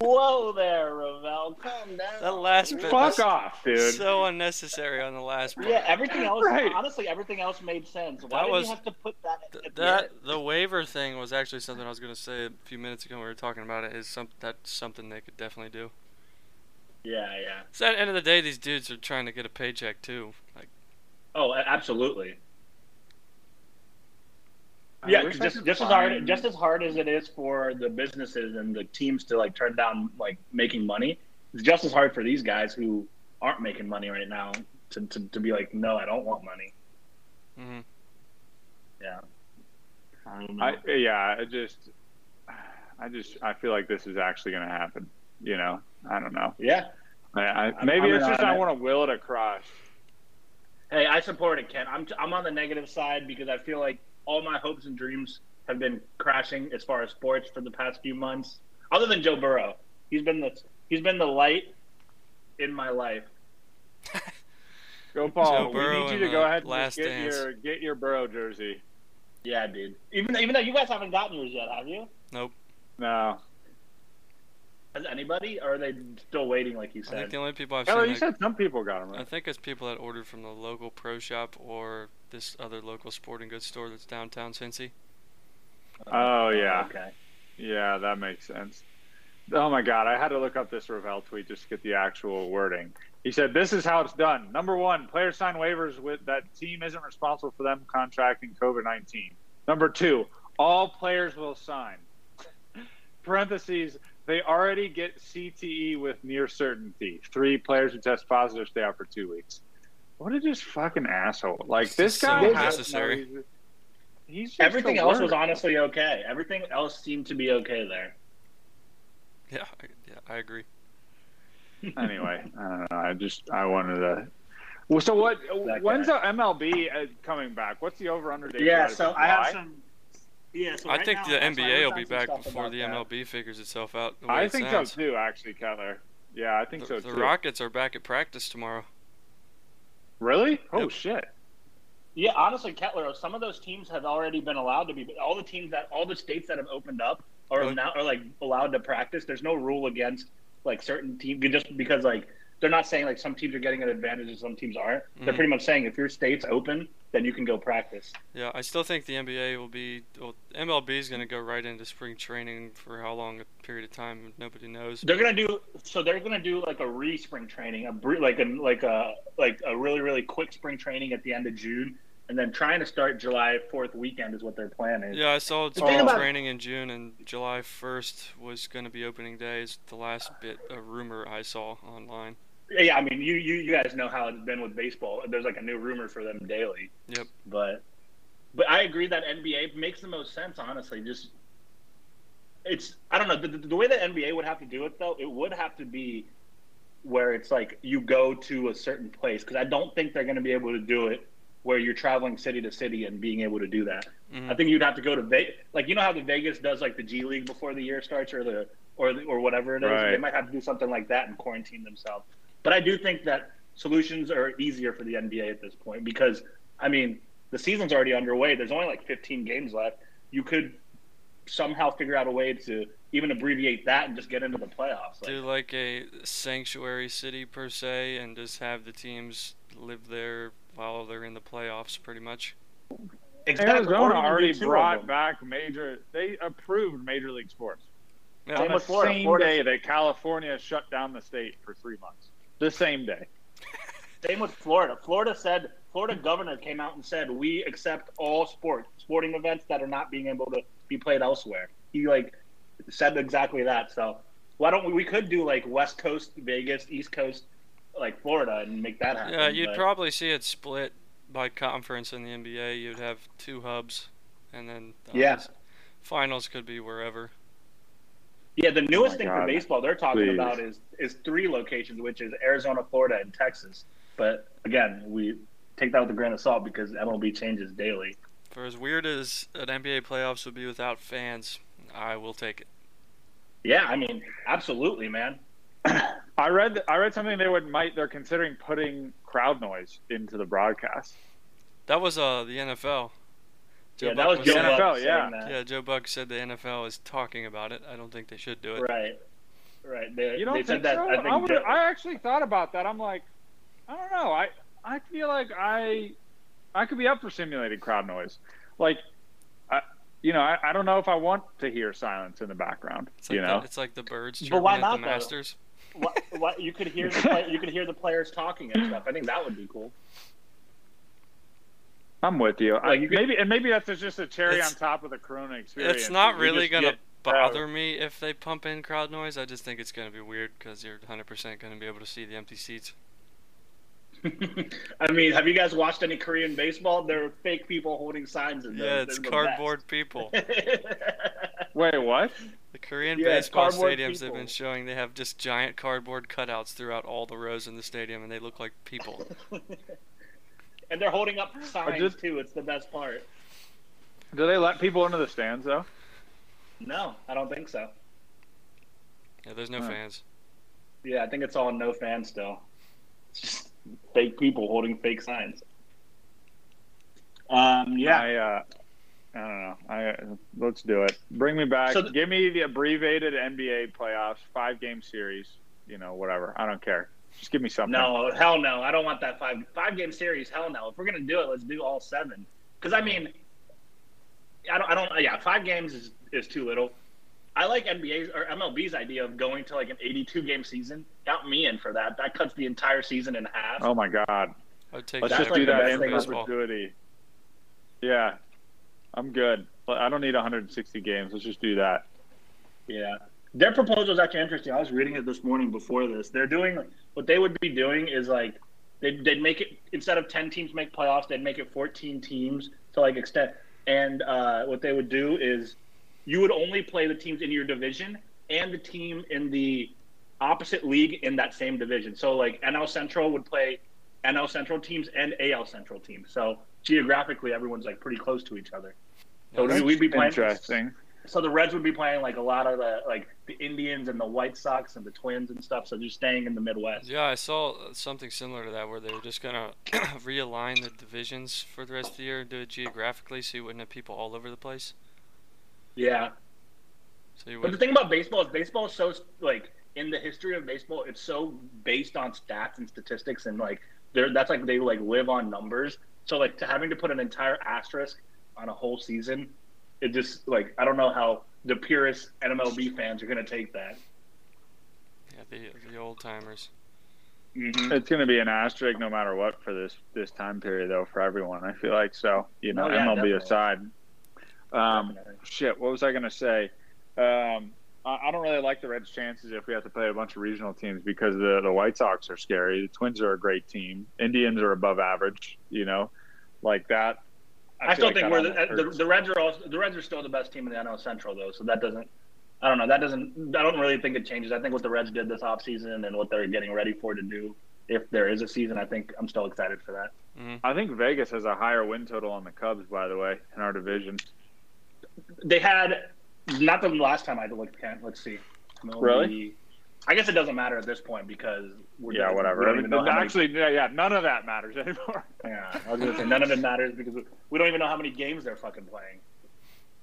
Whoa there, Ravel. Calm down. That last bit Fuck off, dude. so unnecessary on the last part. Yeah, everything else. Right. Honestly, everything else made sense. Why That did was- you have to put that? Th- at the end? that the waiver thing was actually something I was going to say a few minutes ago when we were talking about it. Is some that's something they could definitely do. Yeah, yeah. So at the end of the day, these dudes are trying to get a paycheck too. Like, Oh, absolutely. I Yeah, wish 'cause I just could just as hard just as hard as it is for the businesses and the teams to like turn down like making money, it's just as hard for these guys who aren't making money right now to, to, to be like, no, I don't want money. hmm Yeah. I don't know. I yeah, I just, I just, I feel like this is actually going to happen. You know, I don't know. yeah. I, I, I'm- maybe I'm it's just on I want to will it across. Hey, I support it, Ken. I'm I'm on the negative side because I feel like all my hopes and dreams have been crashing as far as sports for the past few months. Other than Joe Burrow, he's been the he's been the light in my life. Go Paul. Joe we need you to go ahead and Last just get Dance. your get your Burrow jersey. Yeah, dude. Even even though you guys haven't gotten yours yet, have you? Nope. No, Has anybody, or are they still waiting, like you said? I think said? the only people I've Hello, seen. you that- said some people got them. I think it's people that ordered from the local pro shop or this other local sporting goods store that's downtown Cincy. Oh, yeah. Oh, okay. Yeah, that makes sense. Oh my god, I had to look up this Ravel tweet just to get the actual wording. He said, "This is how it's done. Number one, players sign waivers with that team isn't responsible for them contracting COVID nineteen. Number two, all players will sign. Parentheses, they already get CTE with near certainty. Three players who test positive stay out for two weeks. What a just fucking asshole! Like this So guy has no unnecessary. reason- He's just Everything else word. was honestly okay. Everything else seemed to be okay there. Yeah, I, yeah, I agree. anyway, I don't know. I just I wanted to. Well, so what? That When's guy. the MLB uh, coming back? What's the over under date? Yeah, so I have some. Yeah, so I right think now, the NBA will be back before about the that. MLB figures itself out. The way I it think sounds. so too, actually, Keller. Yeah, I think The, so the too. Rockets are back at practice tomorrow. Really? Oh Yep. shit! Yeah, honestly, Kettler, some of those teams have already been allowed to be. but All the teams that, all the states that have opened up are now are like allowed to practice. There's no rule against like certain teams just because like they're not saying like some teams are getting an advantage and some teams aren't. They're Mhm. pretty much saying if your state's open, then you can go practice. Yeah, I still think the NBA will be. Well, MLB is going to go right into spring training for how long a period of time nobody knows. They're gonna do so. They're gonna do like a re spring training, a like a like a like a really really quick spring training at the end of June, and then trying to start July Fourth weekend is what their plan is. Yeah, I saw The spring training in June, and July 1st was going to be opening day. Is the last bit a rumor I saw online. Yeah, I mean, you, you you guys know how it's been with baseball. There's like a new rumor for them daily. Yep. But but I agree that NBA makes the most sense. Honestly, just it's I don't know the, the way that NBA would have to do it though. It would have to be where it's like you go to a certain place because I don't think they're going to be able to do it where you're traveling city to city and being able to do that. Mhm. I think you'd have to go to Vegas. Like you know how the Vegas does like the G League before the year starts or the or the, or whatever it is. Right. They might have to do something like that and quarantine themselves. But I do think that solutions are easier for the NBA at this point because I mean the season's already underway. There's only like 15 games left. You could somehow figure out a way to even abbreviate that and just get into the playoffs. Like, Do like a sanctuary city per se, and just have the teams live there while they're in the playoffs, pretty much. exactly. Arizona already brought back major. They approved major league sports. Yeah, Same on the with Florida. same Florida- day that California shut down the state for three months. The same day. Same with Florida. Florida said Florida governor came out and said we accept all sport sporting events that are not being able to be played elsewhere. He like said exactly that. So why don't we? We could do like West Coast Vegas, East Coast like Florida, and make that happen. Yeah, you'd but- probably see it split by conference in the NBA. You'd have two hubs, and then uh, Yeah. finals could be wherever. Yeah, the newest my thing God. for baseball they're talking Please. about is is three locations, which is Arizona, Florida, and Texas. But again, we take that with a grain of salt because MLB changes daily. For as weird as an NBA playoffs would be without fans, I will take it. Yeah, I mean, absolutely, man. I read I read something they would might they're considering putting crowd noise into the broadcast. That was uh the NFL. Joe yeah, Buck that was was Joe The Buck NFL, yeah. that. Yeah, Joe Buck said the NFL is talking about it. I don't think they should do it. Right. Right. They, You don't they think said that. so? I I, think would, Joe- I actually thought about that. I'm like, I don't know. I I feel like I I could be up for simulated crowd noise. Like, I, you know, I, I don't know if I want to hear silence in the background. It's like you know, the, it's like the birds But chirping why at not, the though? Masters. what, what, you could hear the play, you could hear the players talking and stuff. I think that would be cool. I'm with you. Like, you could- maybe and maybe that's just a cherry on top of the Corona experience. It's not really gonna bother me if they pump in crowd noise. I just think it's gonna be weird because you're 100% gonna be able to see the empty seats. I mean, have you guys watched any Korean baseball? There are fake people holding signs in those. Yeah, it's the cardboard people. Wait, what? The Korean Yeah, baseball stadiums they've been showing they have just giant cardboard cutouts throughout all the rows in the stadium, and they look like people. and they're holding up signs just- too. It's the best part. Do they let people into the stands though? No, I don't think so. Yeah, there's no Huh. fans. Yeah, I think it's all no fans still. It's just fake people holding fake signs. Um, yeah. I, uh, I don't know. I let's do it. Bring me back. So th- Give me the abbreviated NBA playoffs, five game series. You know, whatever. I don't care. Just give me something. No, hell no. I don't want that five five game series. Hell no. If we're gonna do it, let's do all seven. Because I mean, I don't. I don't. Yeah, five games is is too little. I like NBA's or MLB's idea of going to like an 82 game season. Count me in for that. That cuts the entire season in half. Oh my god. I would take Let's just like do the that best in thing baseball. perpetuity. Yeah, I'm good. I don't need 160 games. Let's just do that. Yeah. Their proposal is actually interesting. I was reading it this morning before this. They're doing what they would be doing is like they'd, they'd make it instead of 10 teams make playoffs, they'd make it 14 teams to like extend. And uh, what they would do is you would only play the teams in your division and the team in the opposite league in that same division. So like NL Central would play NL Central teams and AL Central teams. So geographically, everyone's like pretty close to each other. So we'd be playing Interesting. So the Reds would be playing like a lot of the like the Indians and the White Sox and the Twins and stuff. So just staying in the Midwest. Yeah, I saw something similar to that where they were just gonna realign the divisions for the rest of the year and do it geographically, so you wouldn't have people all over the place. Yeah, So you but the thing about baseball is baseball is so like in the history of baseball, it's so based on stats and statistics and like they're that's like they like live on numbers. So like to having to put an entire asterisk on a whole season, it just like I don't know how the purest NMLB fans are gonna take that. Yeah, the the old timers. Mm-hmm. It's going to be an asterisk no matter what for this this time period though for everyone. I feel like so. You know, Oh, yeah, MLB definitely. aside. Um, shit. What was I going to say? Um, I, I don't really like the Reds' chances if we have to play a bunch of regional teams because the the White Sox are scary. The Twins are a great team. Indians are above average. You know, like that. I, feel still like think we're the, the, uh, the Reds are also the Reds are still the best team in the NL Central though, so that doesn't. I don't know. That doesn't. I don't really think it changes. I think what the Reds did this offseason and what they're getting ready for to do, if there is a season, I think I'm still excited for that. Mm-hmm. I think Vegas has a higher win total on the Cubs, by the way, in our division. They had not the last time I looked. Can't let's see. MLB Really? I guess it doesn't matter at this point because we're Yeah, whatever. don't even know how many- Actually, yeah, yeah, none of that matters anymore. yeah, I was gonna say none of it matters because we don't even know how many games they're fucking playing.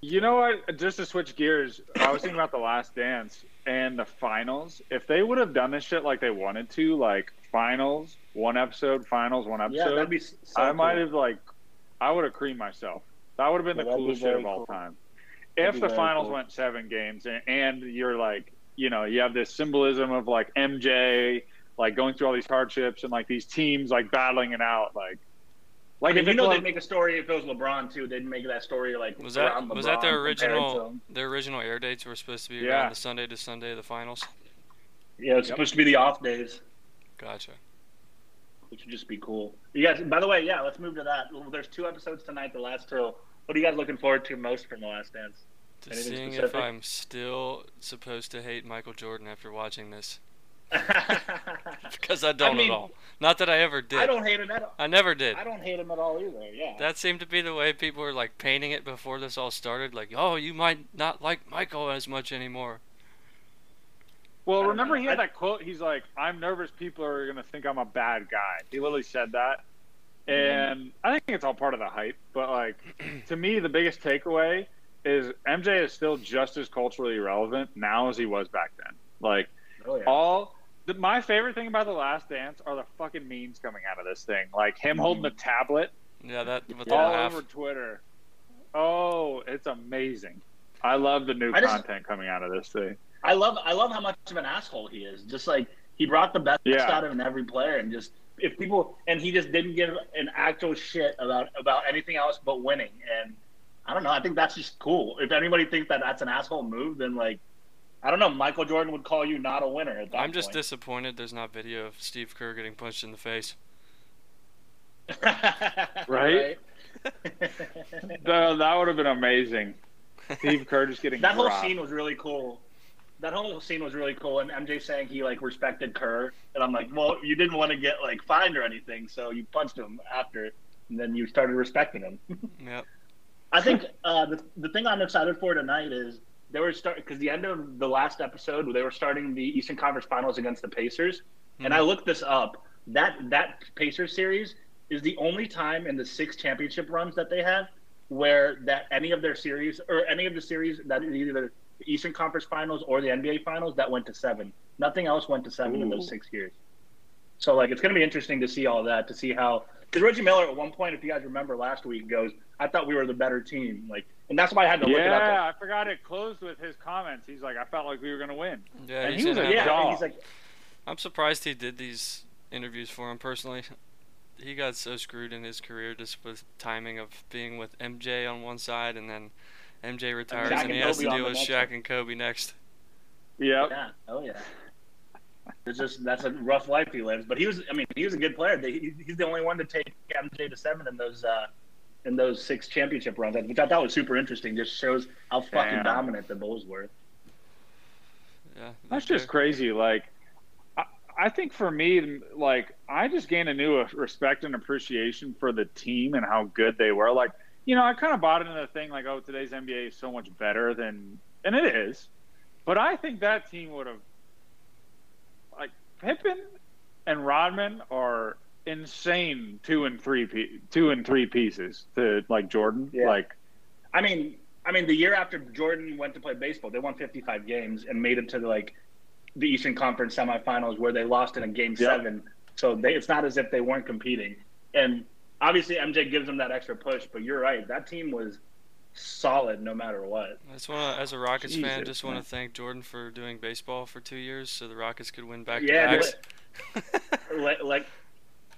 You know what? Just to switch gears, I was thinking about the Last Dance and the finals. If they would have done this shit like they wanted to, like finals, one episode, finals, one Yeah, episode, that'd be. So I might have like, I would have creamed myself. That would have been Yeah, the that'd be coolest shit of all cool. time. That'd If the finals cool. went seven games and, and you're like, you know, you have this symbolism of like MJ, like going through all these hardships and like these teams like battling it out, like. Like Like if you know, like- they'd make a story if it was LeBron too. They'd make that story like Was that around was that their LeBron compared to original their original air dates were supposed to be Yeah. around the Sunday to Sunday of the finals? Yeah, it's Yep. supposed to be the off days, Gotcha. which would just be cool. You guys, by the way, yeah, let's move to that. Well, There's two episodes tonight. The last two. What are you guys looking forward to most from the Last Dance? To Anything seeing if? I'm still supposed to hate Michael Jordan after watching this. Because I don't mean, at all. Not that I ever did. I don't hate him at all. I never did. I don't hate him at all either. Yeah. That seemed to be the way people were like painting it before this all started. Like, oh, you might not like Michael as much anymore. Well, remember know. he had I- that quote. He's like, "I'm nervous. People are gonna think I'm a bad guy." He literally said that, mm-hmm. and I think it's all part of the hype. But like, to me, the biggest takeaway is MJ is still just as culturally relevant now as he was back then. Like oh, yeah. all. The, my favorite thing about the Last Dance are the fucking memes coming out of this thing, like him mm-hmm. holding the tablet Yeah, that with the all laugh. over Twitter. Oh, it's amazing. I love the new I just- content coming out of this thing. I love I love how much of an asshole he is. Just like he brought the best Yeah. out of in every player, and just if people and he just didn't give an actual shit about about anything else but winning. And I don't know. I think that's just cool. If anybody thinks that that's an asshole move, then like I don't know. Michael Jordan would call you not a winner. At that I'm just point. disappointed there's not video of Steve Kerr getting punched in the face. Right? That, that would have been amazing. Steve Kerr just getting that whole scene was really cool. That whole scene was really cool, and MJ saying he like respected Kerr, and I'm like, well, you didn't want to get like fined or anything, so you punched him after, and then you started respecting him. Yep. I think uh, the the thing I'm excited for tonight is they were start because the end of the last episode they were starting the Eastern Conference Finals against the Pacers, and I looked this up. That that Pacers series is the only time in the six championship runs that they have where that any of their series or any of the series that is either the Eastern Conference Finals or the NBA Finals that went to seven. Nothing else went to seven in those six years. So like it's going to be interesting to see all that to see how because Reggie Miller at one point, if you guys remember last week, goes, "I thought we were the better team." Like and that's why I had to look it up. Yeah, I forgot it closed with his comments. He's like, I felt like we were gonna win. Yeah, And he's he was in a. Yeah, dog. he's like, I'm surprised he did these interviews for him personally. He got so screwed in his career just with timing of being with MJ on one side and then MJ retires Shaq and he and has to deal with next Shaq and Kobe next. Yep. yeah, oh yeah. It's just that's a rough life he lives, but he was. I mean, he was a good player. He, he's the only one to take MJ to seven in those uh, in those six championship runs, which I thought was super interesting. Just shows how fucking Damn. dominant the Bulls were. Yeah. That's they're- just crazy. Like, I, I think for me, like, I just gained a new respect and appreciation for the team and how good they were. Like, you know, I kind of bought into the thing, like, oh, today's NBA is so much better than, and it is. But I think that team would have, like, Pippen and Rodman are insane two and three two and three pieces to like Jordan. Yeah. Like, I mean, I mean, the year after Jordan went to play baseball, they won 55 games and made it to like the Eastern Conference semifinals, where they lost in a game Yep. seven. So they, it's not as if they weren't competing. And obviously, MJ gives them that extra push. But you're right, that team was solid no matter what. I just wanna, as a Rockets fan, just want to thank Jordan for doing baseball for two years so the Rockets could win back Yeah, to backs. Let, let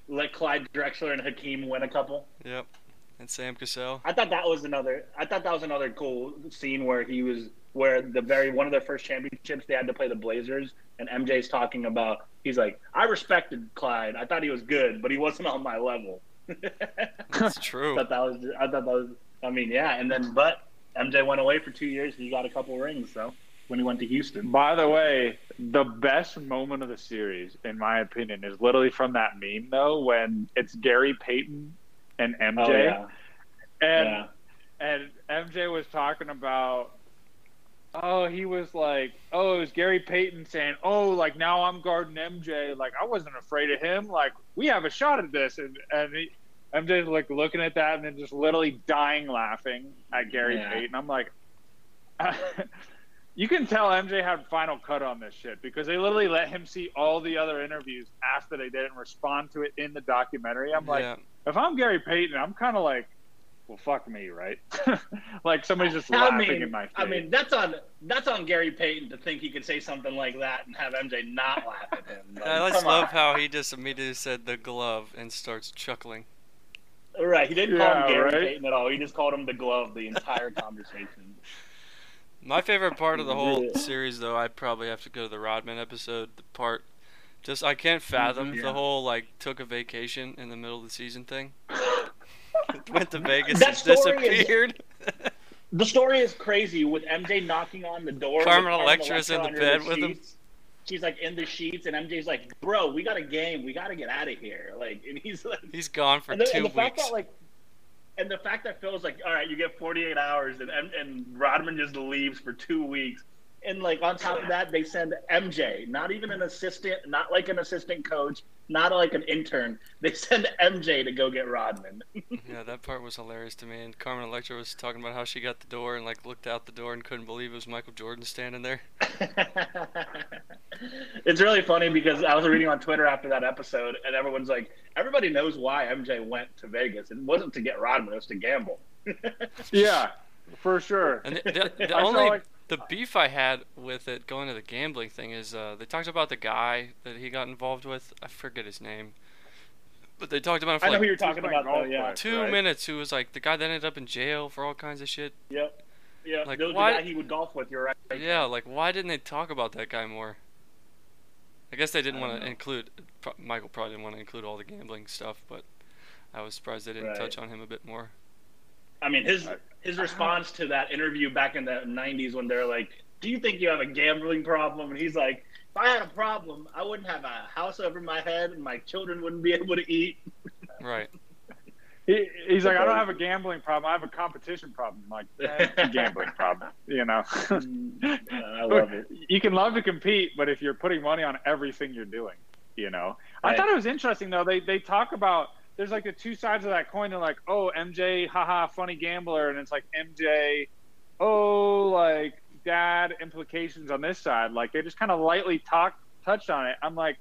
let Clyde Drexler and Hakeem win a couple. Yep. And Sam Cassell. I thought that was another. I thought that was another cool scene where he was where the very one of their first championships they had to play the Blazers and MJ's talking about. He's like, I respected Clyde. I thought he was good, but he wasn't on my level. That's I true. thought that was. I thought that was. I mean, yeah. And then, but MJ went away for two years. He got a couple rings. So when he went to Houston, By the way, the best moment of the series, in my opinion, is literally from that meme though, when it's Gary Payton and MJ, oh yeah, and yeah. and MJ was talking about, oh, he was like, oh, it was Gary Payton saying, oh, like now I'm guarding MJ, like I wasn't afraid of him, like we have a shot at this, and and he, MJ's like looking at that and then just literally dying laughing at Gary Yeah. Payton. I'm like. You can tell MJ had final cut on this shit because they literally let him see all the other interviews after they didn't respond to it in the documentary. I'm like, yeah. if I'm Gary Payton, I'm kind of like, well, fuck me, right? like somebody's just I laughing mean, in my face. I mean, that's on that's on Gary Payton to think he could say something like that and have MJ not laugh at him. Like, I just love on. how he just immediately said the glove and starts chuckling. Right, he didn't call him Gary right? Payton at all. He just called him the glove the entire conversation. My favorite part of the whole Yeah. series, though, I'd probably have to go to the Rodman episode. The part, just I can't fathom Mhm. the whole like took a vacation in the middle of the season thing. Went to Vegas That and story is- disappeared. The story is crazy with MJ knocking on the door. with Carmen Electra's in the bed with him. She's like in the sheets, and MJ's like, "Bro, we got a game. We got to get out of here." Like, and he's like, He's gone for and the, two and the fact that like, and the fact that Phil's like, "All right, you get 48 hours," and and, and Rodman just leaves for two weeks. And like on top of that, they send MJ, not even an assistant, not like an assistant coach, not like an intern. They send MJ to go get Rodman. Yeah, that part was hilarious to me. And Carmen Electra was talking about how she got the door and like looked out the door and couldn't believe it was Michael Jordan standing there. it's really funny because I was reading on Twitter after that episode, and everyone's like, everybody knows why MJ went to Vegas. It wasn't to get Rodman; it was to gamble. yeah, for sure. And the, the, the I saw, only like- the beef I had with it going to the gambling thing is uh, they talked about the guy that he got involved with. I forget his name, but they talked about him for I know like who you're talking about, though. Yeah, two right? minutes. Who was like the guy that ended up in jail for all kinds of shit. yep, yeah. Like, There was why- the guy he would golf with. You're right. Yeah, like why didn't they talk about that guy more? I guess they didn't want to include. Pro- Michael probably didn't want to include all the gambling stuff, but I was surprised they didn't Right. touch on him a bit more. I mean, his I- his response to that interview back in the '90s when they're like, "Do you think you have a gambling problem?" and he's like, "If I had a problem, I wouldn't have a house over my head, and my children wouldn't be able to eat." Right. He, he's like, I don't have a gambling problem. I have a competition problem. I'm like, eh, a gambling problem, you know. I love it. You can love to compete, but if you're putting money on everything you're doing, you know. I thought it was interesting though. They they talk about there's like the two sides of that coin. They're like, oh, MJ, haha, funny gambler, and it's like MJ, oh, like dad implications on this side. Like they just kind of lightly talk touched on it. I'm like,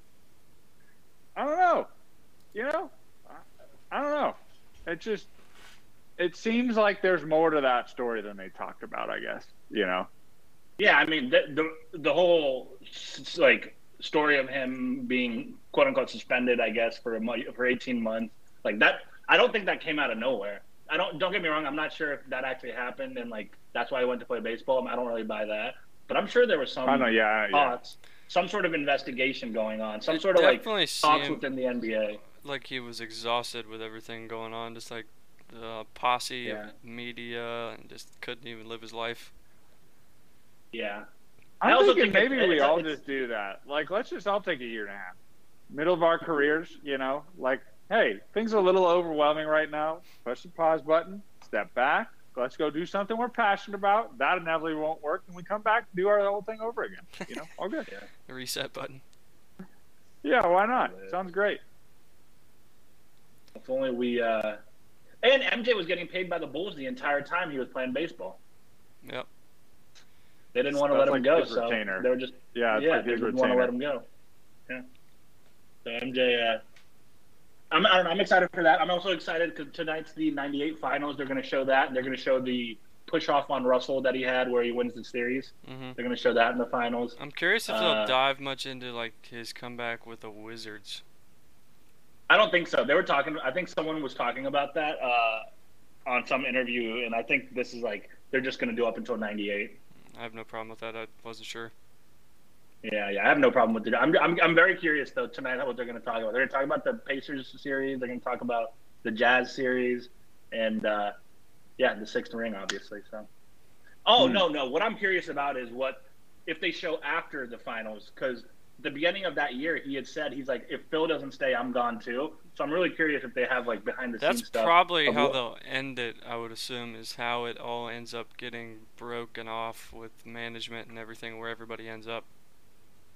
I don't know, you know, I, I don't know. It just it seems like there's more to that story than they talked about. I guess you know. Yeah, I mean the the, the whole like story of him being quote unquote suspended, I guess for a month, for 18 months, like that. I don't think that came out of nowhere. I don't. Don't get me wrong. I'm not sure if that actually happened, and like that's why I went to play baseball. I don't really buy that, but I'm sure there was some I know, yeah, yeah. some sort of investigation going on, some It sort of like definitely talks within the NBA. like he was exhausted with everything going on, just like the posse Yeah. of media, and just couldn't even live his life. Yeah, I I'm also thinking think maybe it's- we it's- all it's- just do that. Like, let's just all take a year and a half, middle of our careers. You know, like, hey, things are a little overwhelming right now. Push the pause button, step back. Let's go do something we're passionate about. That inevitably won't work, and we come back and do our whole thing over again. You know, all good. The reset button. Yeah, why not? Yeah. Sounds great. if only we. uh And MJ was getting paid by the Bulls the entire time he was playing baseball. Yep. They didn't want to That's let him like go, so retainer. they were just Yeah, yeah, like they his didn't want to let him go. Yeah. So MJ, uh, I'm I don't know, I'm excited for that. I'm also excited because tonight's the '98 finals. They're going to show that. They're going to show the push off on Russell that he had where he wins the series. hmm They're going to show that in the finals. I'm curious if Uh, they'll dive much into like his comeback with the Wizards. I don't think so. They were talking. I think someone was talking about that uh, on some interview, and I think this is like they're just going to do up until '98. I have no problem with that. I wasn't sure. Yeah, yeah, I have no problem with it. I'm, I'm, I'm very curious though tonight what they're going to talk about. They're going to talk about the Pacers series. They're going to talk about the Jazz series, and uh, yeah, the sixth ring, obviously. So, oh Hmm. no, no. What I'm curious about is what if they show after the finals because the beginning of that year he had said he's like if Phil doesn't stay, I'm gone too. So I'm really curious if they have like behind the That's scenes stuff. probably how what- they'll end it. I would assume is how it all ends up getting broken off with management and everything, where everybody ends up.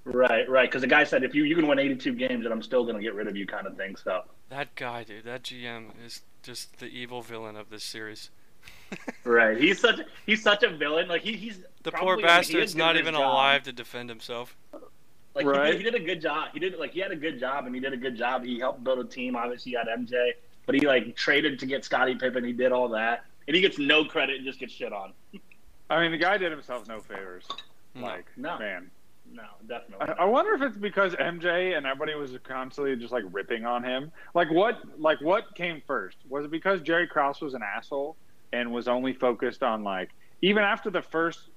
Right, right. Because the guy said if you you can win 82 games, then I'm still going to get rid of you, kind of thing. So. That guy, dude, that GM is just the evil villain of this series. Right. He's such he's such a villain. Like he, he's The probably- poor I mean, is not even job. alive to defend himself. Like he, Right. did, he did a good job. He did like he had a good job and he did a good job. He helped build a team. Obviously, he had MJ, but he like traded to get Scottie Pippen. He did all that, and he gets no credit and just gets shit on. I mean, the guy did himself no favors. No. Like, No. man. No, definitely. I I wonder if it's because MJ and everybody was constantly just like ripping on him. Like what? Like what came first? Was it because Jerry Krause was an asshole and was only focused on like even after the first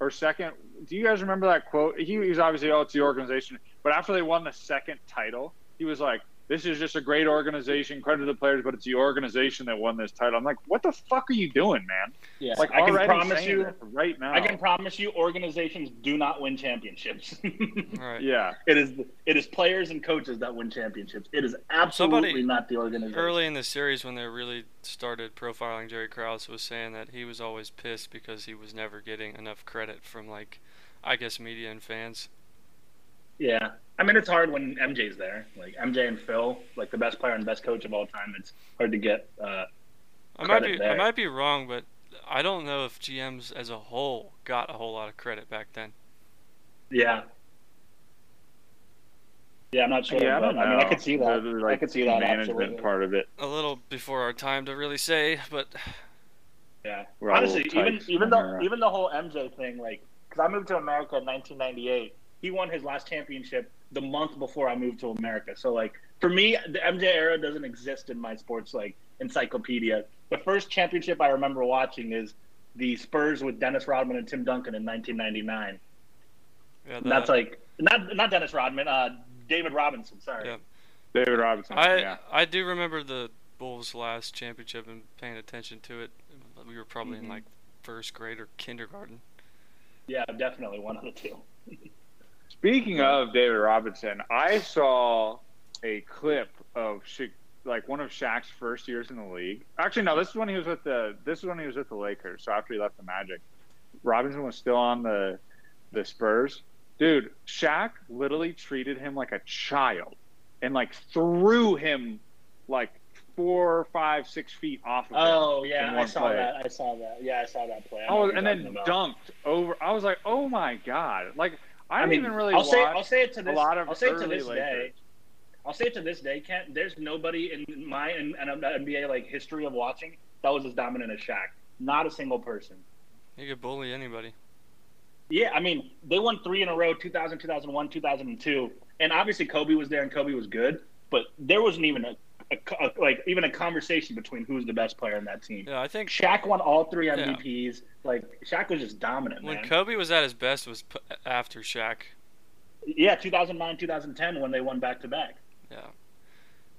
or second? Do you guys remember that quote? He, he was obviously oh it's the organization, but after they won the second title, he was like. This is just a great organization. Credit to the players, but it's the organization that won this title. I'm like, what the fuck are you doing, man? yeah, Like, I can promise you. right now. I can promise you, organizations do not win championships. Right. Yeah. It is it is players and coaches that win championships. It is absolutely Somebody not the organization. Early in the series, when they really started profiling Jerry Krause, was saying that he was always pissed because he was never getting enough credit from like, I guess, media and fans. Yeah, I mean it's hard when MJ's there. Like MJ and Phil, like the best player and best coach of all time. It's hard to get. Uh, I might Credit be I might be wrong, but I don't know if GMs as a whole got a whole lot of credit back then. yeah. Yeah, I'm not sure. Yeah, I don't know. I mean, I could see that. The, the, I could see that. management Absolutely. part of it. A little before our time to really say, but Yeah. We're Honestly, even even the even the whole MJ thing, like, because I moved to America in 1998. He won his last championship the month before I moved to America. So, like, for me, the MJ era doesn't exist in my sports like encyclopedia. The first championship I remember watching is the Spurs with Dennis Rodman and Tim Duncan in 1999. yeah, And that's like not not Dennis Rodman, uh, David Robinson. Sorry. Yeah. David Robinson. I yeah. I do remember the Bulls' last championship and paying attention to it. We were probably Mhm. in like first grade or kindergarten. Yeah, definitely one of the two. Speaking of David Robinson, I saw a clip of Sha- like one of Shaq's first years in the league. Actually, no, this is when he was with the this is when he was with the Lakers. So after he left the Magic, Robinson was still on the the Spurs. Dude, Shaq literally treated him like a child and like threw him like four, five, six feet off of him. Oh yeah, I saw play. that. I saw that. Yeah, I saw that play. I Oh, and then dunked over. I was like, oh my god! Like I, I didn't mean, even really I'll watch say I'll say it to this. a this. lot of I'll say it to this Lakers. day. I'll say it to this day, Kent. There's nobody in my and, and NBA like history of watching that was as dominant as Shaq. Not a single person. He could bully anybody. Yeah, I mean, they won three in a row 2000, 2001, 2002. And obviously Kobe was there and Kobe was good, but there wasn't even a, a, a like even a conversation between who's the best player in that team. Yeah, I think Shaq won all three MVPs. Like Shaq was just dominant, when man. Kobe was at his best was p- after Shaq. yeah, 2009, 2010 when they won back to back. Yeah.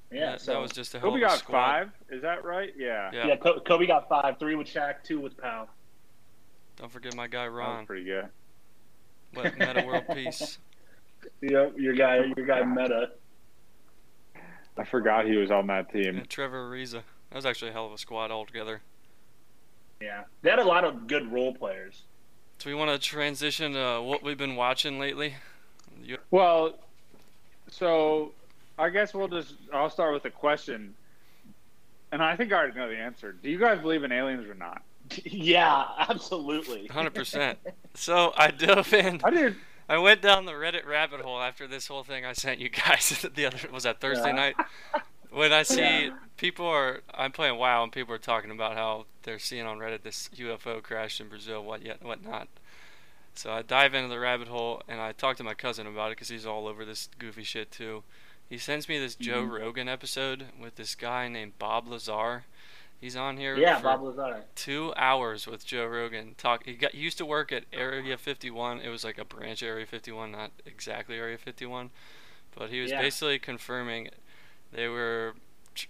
Yeah, that, so that was just a hell Kobe of a got squad. five. Is that right? Yeah. Yeah. yeah, Ko- Kobe got five, three with Shaq, two with Powell. Don't forget my guy That was Ron. pretty good. What Meta World Peace. Yeah, your guy, your guy Meta. I forgot he was on that team. And Trevor Ariza. That was actually a hell of a squad altogether. Yeah, they had a lot of good role players. So we want to transition to what we've been watching lately. You, Well, so I guess we'll just I'll start with a question. And I think I already know the answer. Do you guys believe in aliens or not? yeah, absolutely. 100%. so I dove in. I did. I went down the Reddit rabbit hole after this whole thing I sent you guys the other was that Thursday Yeah. night. When I see Yeah. people are I'm playing WoW and people are talking about how they're seeing on Reddit this UFO crash in Brazil, what yet, what not. So I dive into the rabbit hole and I talk to my cousin about it because he's all over this goofy shit too. He sends me this Joe Mhm. Rogan episode with this guy named Bob Lazar. He's on here Yeah, for Bob Lazar. two hours with Joe Rogan. Talk. He got he used to work at Area 51. It was like a branch Area 51, not exactly Area 51, but he was Yeah. basically confirming they were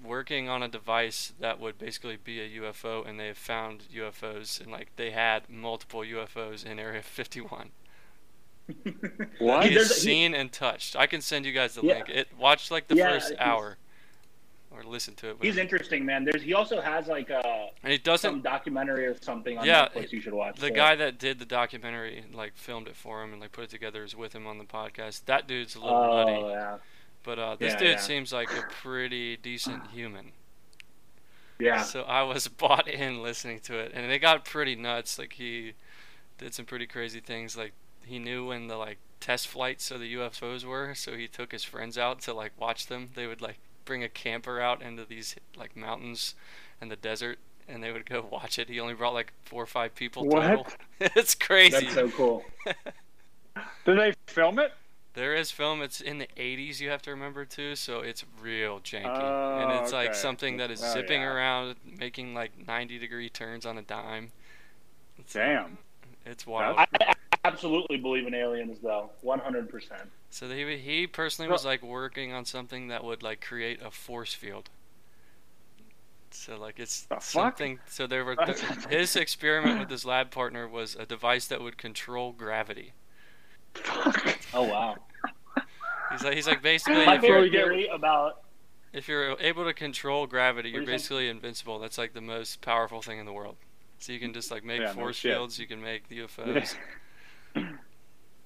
working on a device that would basically be a UFO, and they have found UFOs, and like they had multiple UFOs in Area 51. What? He's There's a- he- seen and touched. I can send you guys the Yeah. link. It watch like the Yeah, first he's- hour, or listen to it. He's interesting, man. There's he also has like a and he doesn't some documentary or something on Yeah, Netflix you should watch. the too. guy that did the documentary like filmed it for him and like put it together is with him on the podcast that dude's a little Oh nutty yeah, but uh, this Yeah, dude yeah. seems like a pretty decent human yeah. so i was bought in listening to it and it got pretty nuts like he did some pretty crazy things like he knew when the like test flights of the ufos were so he took his friends out to like watch them they would like bring a camper out into these like mountains and the desert and they would go watch it he only brought like four or five people What? total it's crazy That's so cool. Did they film it? There is film. It's in the 80s. You have to remember too, so it's real janky, Oh, and it's oh, like something that is Oh, zipping yeah. around, making like 90 degree turns on a dime. It's, Damn. it's wild. I, I absolutely believe in aliens, though. One hundred percent. so he he personally was like working on something that would like create a force field. So like it's The fuck? something. So there were That's- his experiment with his lab partner was a device that would control gravity. Oh wow. He's like he's like basically My if you're, we favorite theory about if you're able to control gravity, you're What do basically invincible. That's like the most powerful thing in the world. So you can just like make Yeah, force shit. fields. You can make UFOs.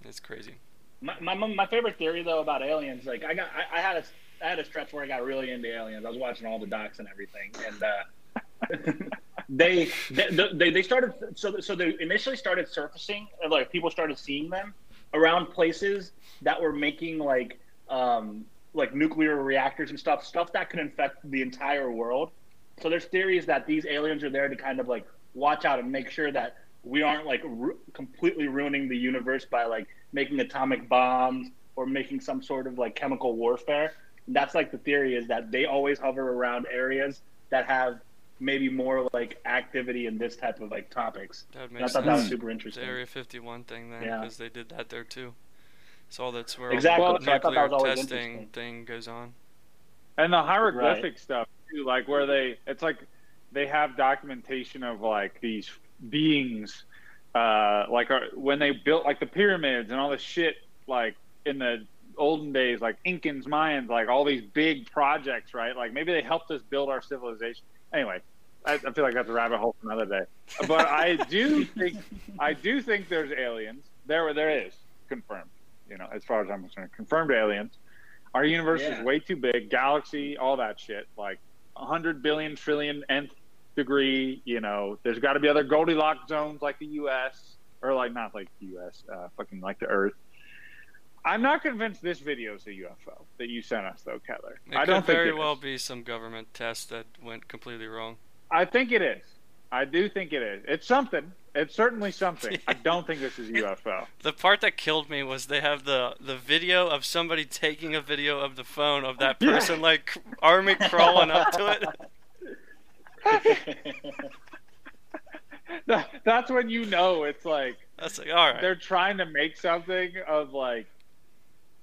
It's crazy. my, my my favorite theory though about aliens. Like I got I, I had a I had a stretch where I got really into aliens. I was watching all the docs and everything, and uh, they, they they they started so so they initially started surfacing like people started seeing them around places that were making like um like nuclear reactors and stuff stuff that could infect the entire world so there's theories that these aliens are there to kind of like watch out and make sure that we aren't like ru- completely ruining the universe by like making atomic bombs or making some sort of like chemical warfare that's like the theory is that they always hover around areas that have maybe more like activity in this type of like topics. That would And make I sense. thought that was sense. super The interesting. Area 51 thing then, Yeah. because they did that there too. So all that's where Exactly, all the so I thought that nuclear was testing thing goes on. And the hieroglyphic stuff too, like where they, it's like they have documentation of like these beings, uh, like uh, when they built like the pyramids and all this shit, like in the olden days, like Incans, Mayans, like all these big projects, right? Like maybe they helped us build our civilization. Anyway, I, I feel like that's a rabbit hole for another day. But I do think, I do think there's aliens. There, were there is confirmed. You know, as far as I'm concerned, confirmed aliens. Our universe Yeah. is way too big, galaxy, all that shit. Like 100 billion trillion nth degree. You know, there's got to be other Goldilocks zones like the U.S. or like not like the U.S. Uh, fucking like the Earth. I'm not convinced this video is a UFO that you sent us, though, Kettler. It I could don't think very it well is. be some government test that went completely wrong. I think it is. I do think it is. It's something. It's certainly something. I don't think this is a UFO. The part that killed me was they have the the video of somebody taking a video of the phone of that person like army crawling up to it. That- That's when you know it's like That's like all right. they're trying to make something of like.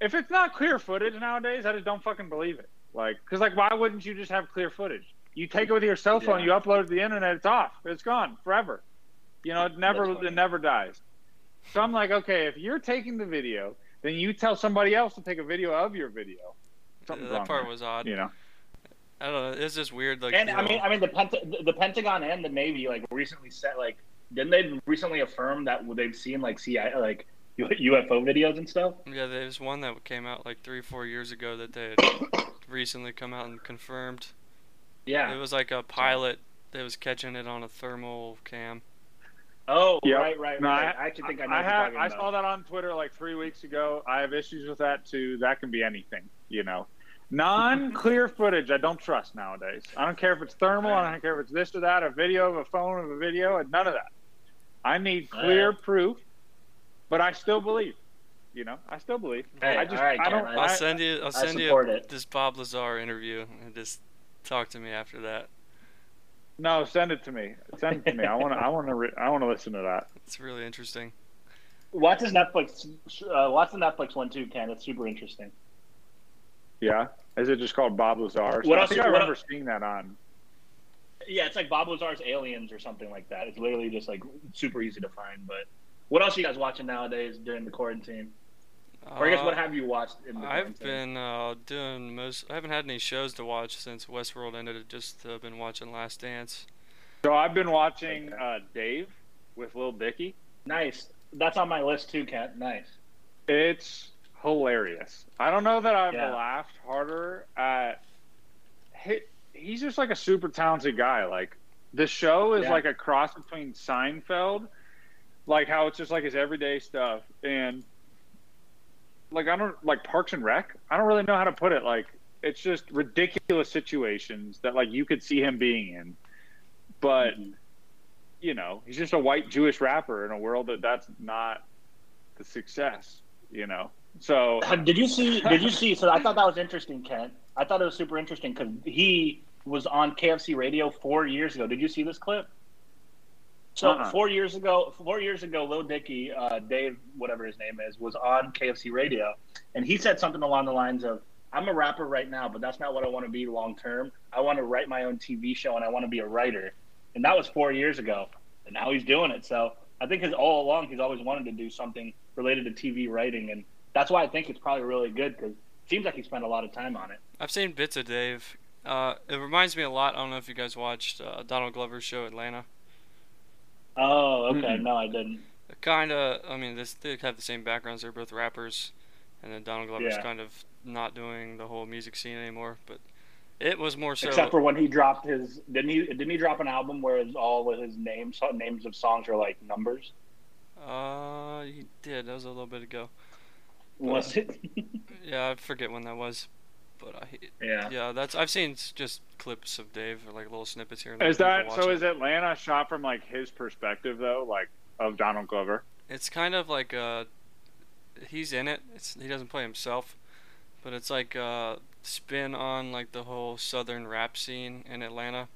If it's not clear footage nowadays, I just don't fucking believe it. Like, because like, why wouldn't you just have clear footage? You take it with your cell phone, Yeah. you upload it to the internet, it's off, it's gone forever. You know, it never, it never dies. So I'm like, okay, if you're taking the video, then you tell somebody else to take a video of your video. Something's that wrong part there, was odd. You know, I don't know. It's just weird. Like, and you I mean, I mean, the, Pent- the Pentagon and the Navy like recently said like didn't they recently affirm that they've seen like CIA like UFO videos and stuff? yeah, there's one that came out like three, four years ago that they had recently come out and confirmed. Yeah. It was like a pilot that was catching it on a thermal cam. Oh, Yep. right, right, No, right. I, actually think I know I what you're have, I about. saw that on Twitter like three weeks ago. I have issues with that too. That can be anything, you know. Non-clear footage, I don't trust nowadays. I don't care if it's thermal. I don't care if it's this or that, a video of a phone of a video, and none of that. I need clear Alright. proof, but I still believe. You know, I still believe. Hey, I just, alright, I don't. Ken, I'll I, send you. I'll send you support it. this Bob Lazar interview and just talk to me after that. no, send it to me. Send it to me. I want to. I want to. Re- I want to listen to that. It's really interesting. Watch his Netflix. Uh, watch the Netflix one too, Ken. It's super interesting. Yeah. Is it just called Bob Lazar? What I else- think I what- remember seeing that on. Yeah, it's like Bob Lazar's Aliens or something like that. It's literally just like super easy to find. But what else are you guys watching nowadays during the quarantine? Or I guess Uh, what have you watched in the I've quarantine? been uh, doing most. I haven't had any shows to watch since Westworld ended. I've just uh, been watching Last Dance. So I've been watching uh, Dave with Lil Dicky. nice. That's on my list too, Kent. Nice. It's hilarious. I don't know that I've Yeah. laughed harder at. He, he's just like a super talented guy. Like the show is Yeah. like a cross between Seinfeld, like how it's just like his everyday stuff, and like I don't like Parks and Rec. I don't really know how to put it. Like it's just ridiculous situations that like you could see him being in, but Mhm. you know he's just a white Jewish rapper in a world that that's not the success. You know, so Did you see? Did you see? So I thought that was interesting, Kent. I thought it was super interesting because he was on KFC radio four years ago. Did you see this clip? So Uh-uh. four years ago, four years ago, Lil Dicky, uh, Dave, whatever his name is, was on KFC radio, and he said something along the lines of, "I'm a rapper right now, but that's not what I want to be long term. I want to write my own TV show, and I want to be a writer." And that was four years ago, and now he's doing it. So I think his all along he's always wanted to do something related to TV writing, and that's why I think it's probably really good because it seems like he spent a lot of time on it. I've seen bits of Dave. Uh, it reminds me a lot. I don't know if you guys watched uh, Donald Glover's show Atlanta. Oh, okay. Mm-mm. No, I didn't. Kind of. I mean, this they have the same backgrounds. They're both rappers, and then Donald Glover's Yeah. kind of not doing the whole music scene anymore. But it was more so. Except for when he dropped his didn't he didn't he drop an album where it's all with his names names of songs are like numbers? Uh, he did. That was a little bit ago. Was it? Yeah, I forget when that was. But I, yeah. yeah, that's I've seen just clips of Dave or like little snippets here and there. Is of people that so? watching. Is Atlanta shot from like his perspective though, like of Donald Glover? It's kind of like uh, he's in it. It's he doesn't play himself, but it's like uh, spin on like the whole southern rap scene in Atlanta,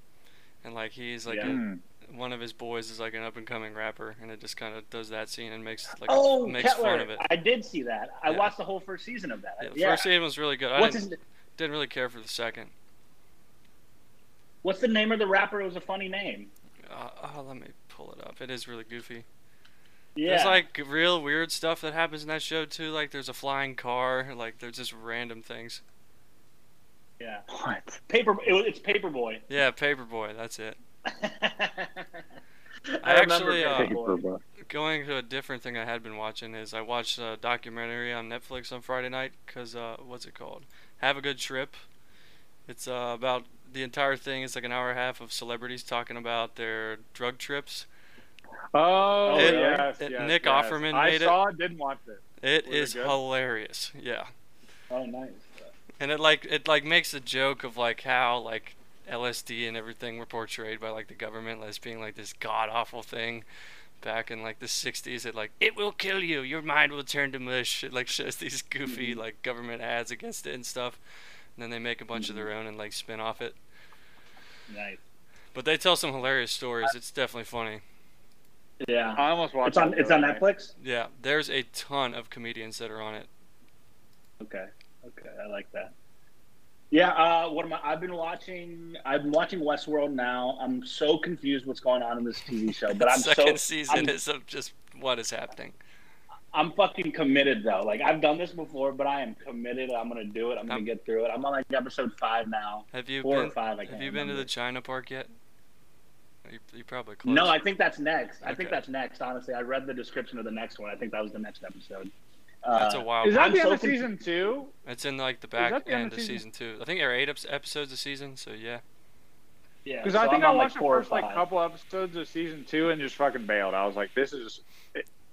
and like he's like Yeah. a-. one of his boys is like an up and coming rapper, and it just kind of does that scene and makes like oh, makes Kettler. fun of it. I did see that. I Yeah. watched the whole first season of that. Yeah, the Yeah. first season was really good. I What's didn't, his, didn't really care for the second. What's the name of the rapper? It was a funny name. Uh, oh, let me pull it up. It is really goofy. Yeah. There's like real weird stuff that happens in that show too. Like there's a flying car. Like there's just random things. yeah. What? Paper. It, it's Paper Boi. Yeah, Paper Boi. That's it. I, remember actually, uh, Going to a different thing I had been watching is I watched a documentary on Netflix on Friday night because uh, what's it called? Have a Good Trip. It's uh, about the entire thing. It's like an hour and a half of celebrities talking about their drug trips, Oh, It- yes, it- yes, Nick yes. Offerman I made it. saw it, didn't watch it. It Was it is good? hilarious. Yeah. Oh, nice. And it like it like makes a joke of like how like LSD and everything were portrayed by like the government as being like this god awful thing back in like the 60s it like it will kill you your mind will turn to mush it like shows these goofy mm-hmm. like government ads against it and stuff and then they make a bunch of their mm-hmm. own and like spin off it Nice. but they tell some hilarious stories it's definitely funny Yeah. I almost watched It's on. It's on. Netflix. yeah there's a ton of comedians that are on it Okay. Okay. I like that. Yeah. Uh, what am I? I've been watching. I'm watching Westworld now. I'm so confused what's going on in this TV show, but I'm second so season I'm, is of just what is happening I'm fucking committed though. Like I've done this before, but I am committed. I'm gonna do it. I'm gonna Um, get through it. I'm on like episode five now. have you Four or been five. I have you been to the china park yet you, you probably close. No, I think that's next. I think that's next. Honestly, I read the description of the next one. I think that was the next episode. That's Uh, a wild. Is that I'm the so end of conf- season two? It's in like the back the end end of of season- season two. I think there are eight episodes a season, so yeah. Yeah, Because so I think I'm I on, like, watched four or the first like five. couple episodes of season two and just fucking bailed. I was like, this is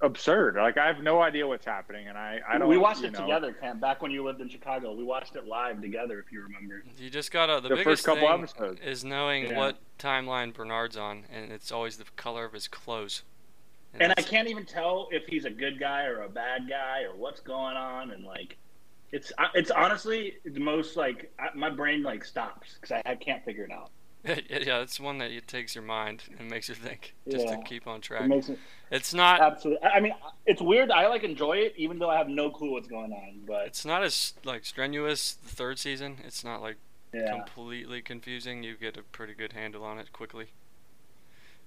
absurd. Like I have no idea what's happening, and I I don't. we watched you it know, together, Cam. Back when you lived in Chicago, we watched it live together. If you remember. You just gotta. The, The biggest first couple thing episodes. is knowing Yeah. what timeline Bernard's on, and it's always the color of his clothes. And I can't even tell if he's a good guy or a bad guy or what's going on. And like, it's it's honestly the most like I, my brain like stops because I, I can't figure it out. yeah, it's one that it takes your mind and makes you think, just Yeah. to keep on It track. makes it It's not. absolutely. I I mean, it's weird. I like enjoy it even though I have no clue what's going on. But It's not as like strenuous. The third season, it's not like yeah, completely confusing. You get a pretty good handle on it quickly.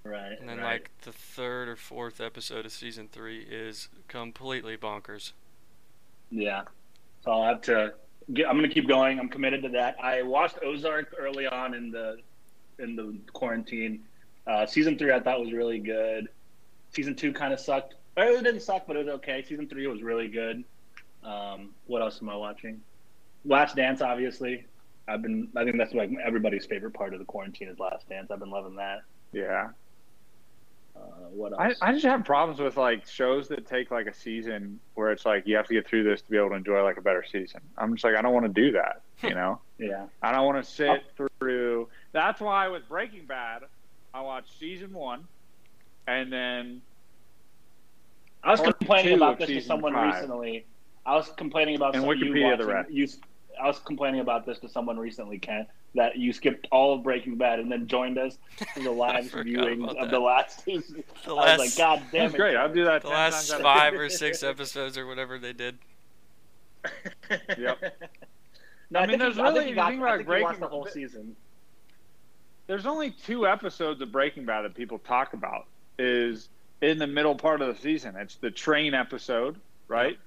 Right. And then right. like the third or fourth episode of season three is completely bonkers. Yeah. So I'll have to. Get, I'm going to keep going. I'm committed to that. I watched Ozark early on in the in the quarantine. Uh, season three I thought was really good. Season two kind of sucked. Or it didn't suck, but it was okay. Season three was really good. Um, what else am I watching? Last Dance, obviously. I've been. I think that's like everybody's favorite part of the quarantine is Last Dance. I've been loving that. Yeah, Uh, what I, else? I just have problems with like shows that take like a season where it's like you have to get through this to be able to enjoy like a better season. I'm just like I don't want to do that. You know, yeah. I don't want to sit through. That's why with Breaking Bad, I watched season one, and then I was complaining about this to someone five. recently. I was complaining about And Wikipedia the watching, rest. You, I was complaining about this to someone recently, Ken, that you skipped all of Breaking Bad and then joined us for the live viewing of that. the last season. The I last, was like, God damn it! great. I'll do that. the 10 last times five or six episodes or whatever they did. Yep. no, I I, mean, think there's you, I think really- you got. the thing I about think you watched Breaking- the whole season. There's only two episodes of Breaking Bad that people talk about. Is in the middle part of the season. It's the train episode, right?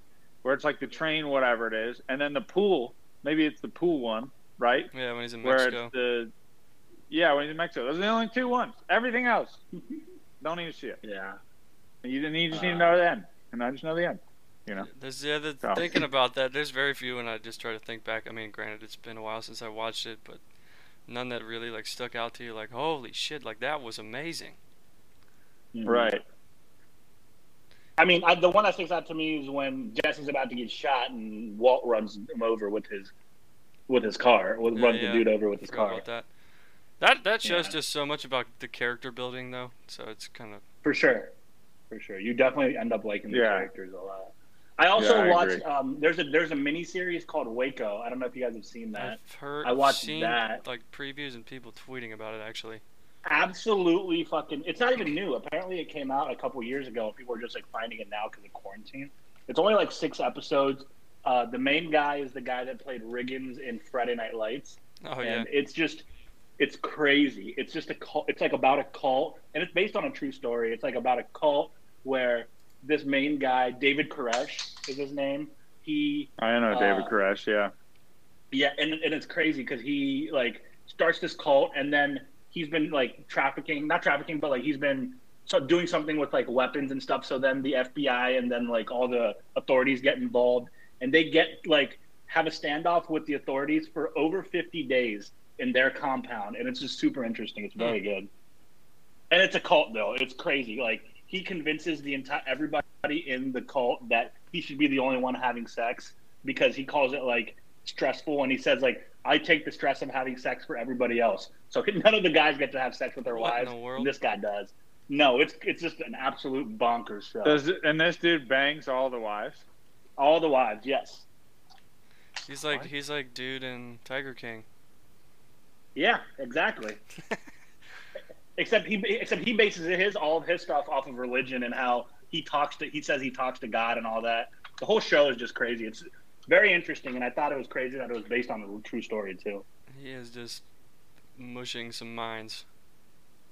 Where it's like the train, whatever it is, and then the pool. Maybe it's the pool one, right? Yeah, when he's in Where Mexico. it's the yeah, when he's in Mexico. Those are the only two ones. Everything else, don't even see it. Yeah. You, didn't- you just need to Uh, know the end, and I just know the end. You know. There's the So. thinking about that. There's very few, and I just try to think back. I mean, granted, it's been a while since I watched it, but none that really like stuck out to you. Like, holy shit! Like that was amazing. Right. I mean, I, the one that sticks out to me is when Jesse's about to get shot and Walt runs him over with his with his car, with, Yeah, runs yeah. the dude over with his car. about that. That that shows Yeah. just so much about the character building, though. So it's kind of For sure, for sure. You definitely end up liking the Yeah. characters a lot. I also Yeah, I watched. Um, there's a there's a mini series called Waco. I don't know if you guys have seen that. I've heard, I watched seen that. like previews and people tweeting about it. Actually, Absolutely fucking. It's not even new. Apparently, it came out a couple years ago. People are just like finding it now because of quarantine. It's only like six episodes. Uh, the main guy is the guy that played Riggins in Friday Night Lights. oh yeah, and it's just it's crazy it's just a cult it's like about a cult and it's based on a true story it's like about a cult where this main guy david koresh is his name he I know David Uh, Koresh. Yeah. yeah and, and it's crazy because he like starts this cult and then he's been like trafficking not trafficking but like he's been so doing something with like weapons and stuff so then the fbi and then like all the authorities get involved and they get like have a standoff with the authorities for over 50 days in their compound and it's just super interesting. It's very good. And it's a cult though. It's crazy. Like he convinces the entire everybody in the cult that he should be the only one having sex because he calls it like stressful and he says like I take the stress of having sex for everybody else. So none of the guys get to have sex with their What in wives. the world? This guy does. No, it's it's just an absolute bonkers show. Does it, and this dude bangs all the wives. All the wives, yes. He's like What? he's like dude in Tiger King. Yeah, exactly. except he except he bases his all of his stuff off of religion and how he talks to he says he talks to God and all that. The whole show is just crazy. It's very interesting, and I thought it was crazy that it was based on a true story too. He is just mushing some minds.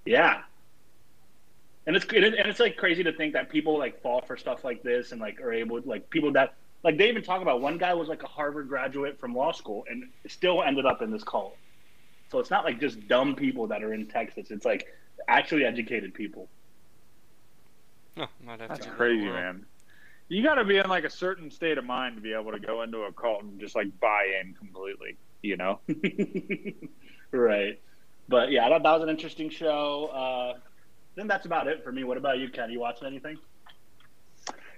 Yeah. And it's and it's like crazy to think that people like fall for stuff like this and like are able like people that like they even talk about one guy was like a Harvard graduate from law school and still ended up in this cult. So it's not like just dumb people that are in Texas. It's like actually educated people. No, might have That's to. give it a crazy, whirl. man. You got to be in like a certain state of mind to be able to go into a cult and just like buy in completely. You know? right. But yeah, that, that was an interesting show. Uh, then that's about it for me. What about you, Ken? You watching anything?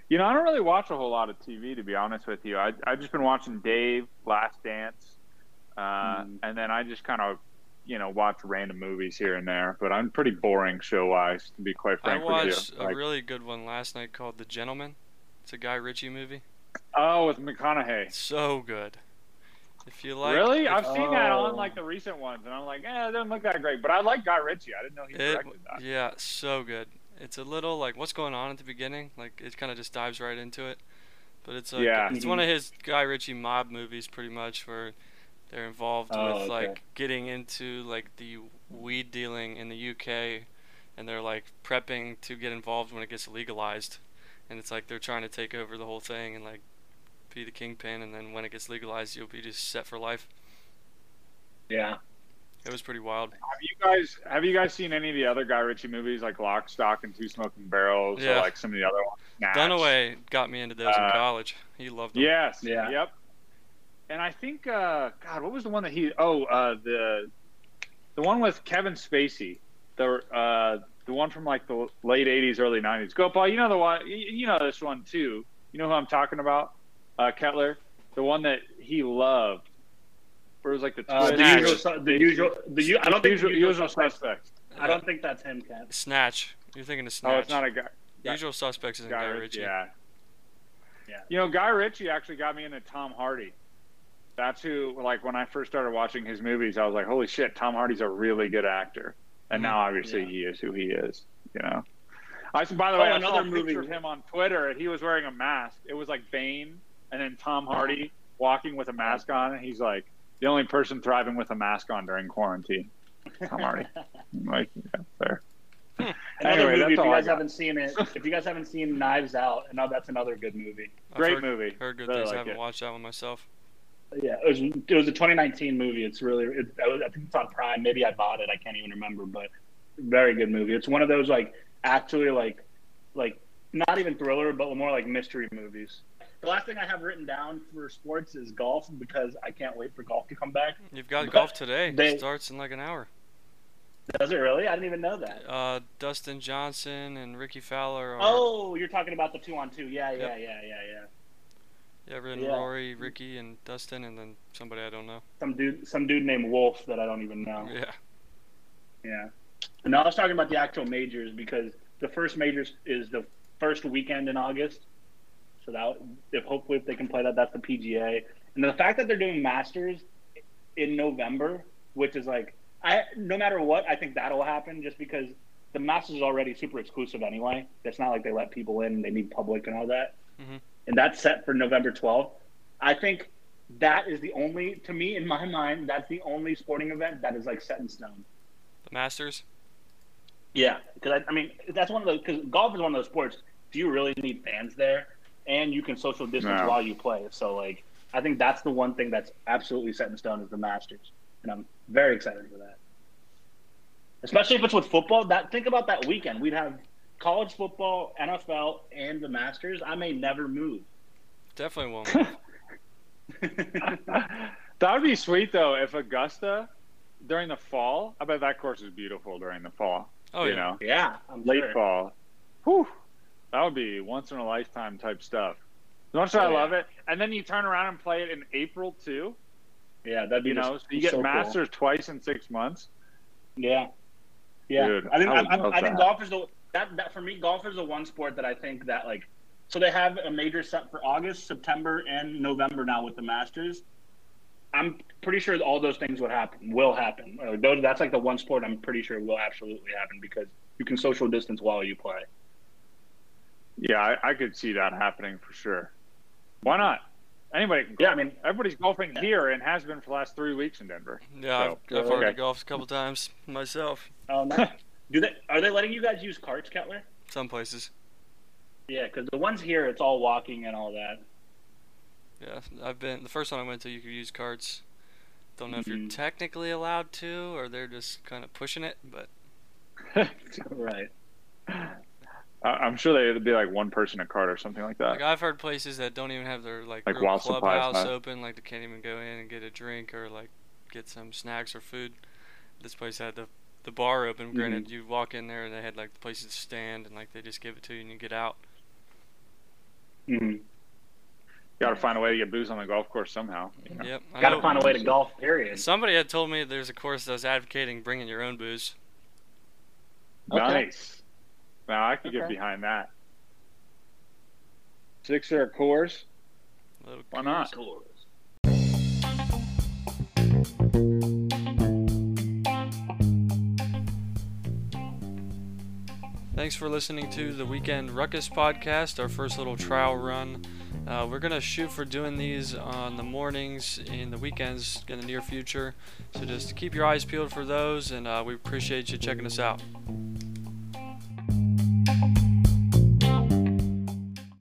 You know, I don't really watch a whole lot of TV to be honest with you. I I've just been watching Dave, Last Dance, uh, Mm. and then I just kind of, you know, watch random movies here and there. But I'm pretty boring show wise, to be quite I frank watched with you. a Like, really good one last night called The Gentlemen. It's a Guy Ritchie movie. oh, with McConaughey. So good. If you like, really? I've seen that Oh. on like the recent ones, and I'm like, eh, it doesn't look that great. But I like Guy Ritchie. I didn't know he It, directed that. yeah, so good. It's a little like what's going on at the beginning. Like it kind of just dives right into it. But it's like Yeah. it's one of his Guy Ritchie mob movies, pretty much, where they're involved Oh, with okay. like getting into like the weed dealing in the UK, and they're like prepping to get involved when it gets legalized, and it's like they're trying to take over the whole thing and like be the kingpin, and then when it gets legalized, you'll be just set for life. Yeah. It was pretty wild. Have you guys have you guys seen any of the other Guy Ritchie movies like Lock, Stock, and Two Smoking Barrels, Yeah. or like some of the other ones? Snatch? Dunaway got me into those in Uh, college. He loved them. Yes. Yeah. Yep. And I think, uh, God, what was the one that he? Oh, uh, the the one with Kevin Spacey, the uh, the one from like the late '80s, early '90s. Go, Paul. You know the one. You, you know this one too. You know who I'm talking about? Uh, Kettler, the one that he loved. Where it was like the Uh, the usual, the usual, the u- I don't think usual, the usual usual suspects. suspects. I don't think that's him, Ken. Snatch. You're thinking of Snatch. Oh, it's not a guy. The Usual Suspects isn't Guy Guy, Ritchie. Ritchie. Yeah. Yeah. You know, Guy Ritchie actually got me into Tom Hardy. That's who, like, when I first started watching his movies, I was like, holy shit, Tom Hardy's a really good actor. And mm-hmm. now, obviously, Yeah. he is who he is, you know? I, by the Oh, way, I saw another a picture movie. of him on Twitter, and he was wearing a mask. It was like Bane, and then Tom uh-huh. Hardy walking with a mask on, and he's like, the only person thriving with a mask on during quarantine. Tom Hardy. I'm like, yeah, fair. Hmm. Another Anyway, movie, if you guys haven't seen it, if you guys haven't seen Knives Out, and know that's another good movie. I've Great heard, movie. Heard good Really things. I haven't it. watched that one myself. Yeah, it was it was a 2019 movie. It's really it, I think it's on Prime. Maybe I bought it. I can't even remember, but very good movie. It's one of those like actually like like not even thriller, but more like mystery movies. The last thing I have written down for sports is golf because I can't wait for golf to come back. You've got golf today. they- Starts in like an hour. Does it really? I didn't even know that. Uh, Dustin Johnson and Rickie Fowler are. Oh, you're talking about the two on two. Yeah, yeah, Yep. yeah, yeah, yeah. Yeah, yeah. Rory, Rickie, and Dustin, and then somebody I don't know. Some dude, some dude named Wolff that I don't even know. Yeah. Yeah. No, I was talking about the actual majors because the first majors is the first weekend in August. So that if hopefully if they can play that, that's the PGA. And the fact that they're doing Masters in November, which is like I no matter what, I think that'll happen just because the Masters is already super exclusive anyway. It's not like they let people in, and they need public and all that. Mhm. And that's set for November 12th. I think that is the only to me in my mind, that's the only sporting event that is like set in stone. The Masters. Yeah, because I, I mean that's one of those. Because golf is one of those sports. Do you really need fans there? And you can social distance No. while you play. So like, I think that's the one thing that's absolutely set in stone is the Masters, and I'm very excited for that. Especially if it's with football. That think about that weekend. We'd have college football, NFL, and the Masters. I may never move. Definitely won't. that would be sweet though if Augusta during the fall. I bet that course is beautiful during the fall. Oh you yeah. know, yeah, I'm late sure. fall. Whew, that would be once in a lifetime type stuff. As much as I Oh, love it, and then you turn around and play it in April too. Yeah, that'd be You know, just so you get so cool. Masters twice in six months. Yeah, yeah. Dude, I think I I, would I, I think that. golf is the that that for me. Golf is the one sport that I think that like. So they have a major set for August, September, and November now with the Masters. I'm pretty sure all those things would happen. Will happen. Those, that's like the one sport I'm pretty sure will absolutely happen because you can social distance while you play. Yeah, I, I could see that happening for sure. Why not? Anybody can. Yeah, I mean, Everybody's golfing here and has been for the last three weeks in Denver. Yeah, So, I've, I've already golfed a couple times myself. oh, nice. do they are they letting you guys use carts, Kettler? Some places. Yeah, because the ones here, it's all walking and all that. Yeah, I've been the first one I went to. You could use carts. Don't know if you're Mhm. technically allowed to, or they're just kind of pushing it. But right. I'm sure they'd be like one person a cart or something like that. like I've heard places that don't even have their like, Like real while supplies clubhouse open. Like they can't even go in and get a drink or like get some snacks or food. This place had the the bar open. Mm-hmm. Granted, you walk in there and they had like the places to stand and like they just give it to you and you get out. hmm Got to find a way to get booze on the golf course somehow. you know? Yep. Got to find a way to golf. Period. Somebody had told me there's a course that was advocating bringing your own booze. Okay. Nice. Now I could get behind that. Sixer or course? A little Why not? Cool. Thanks for listening to the Weekend Ruckus podcast, our first little trial run. Uh, we're going to shoot for doing these on the mornings in the weekends in the near future. So just keep your eyes peeled for those, and uh, we appreciate you checking us out.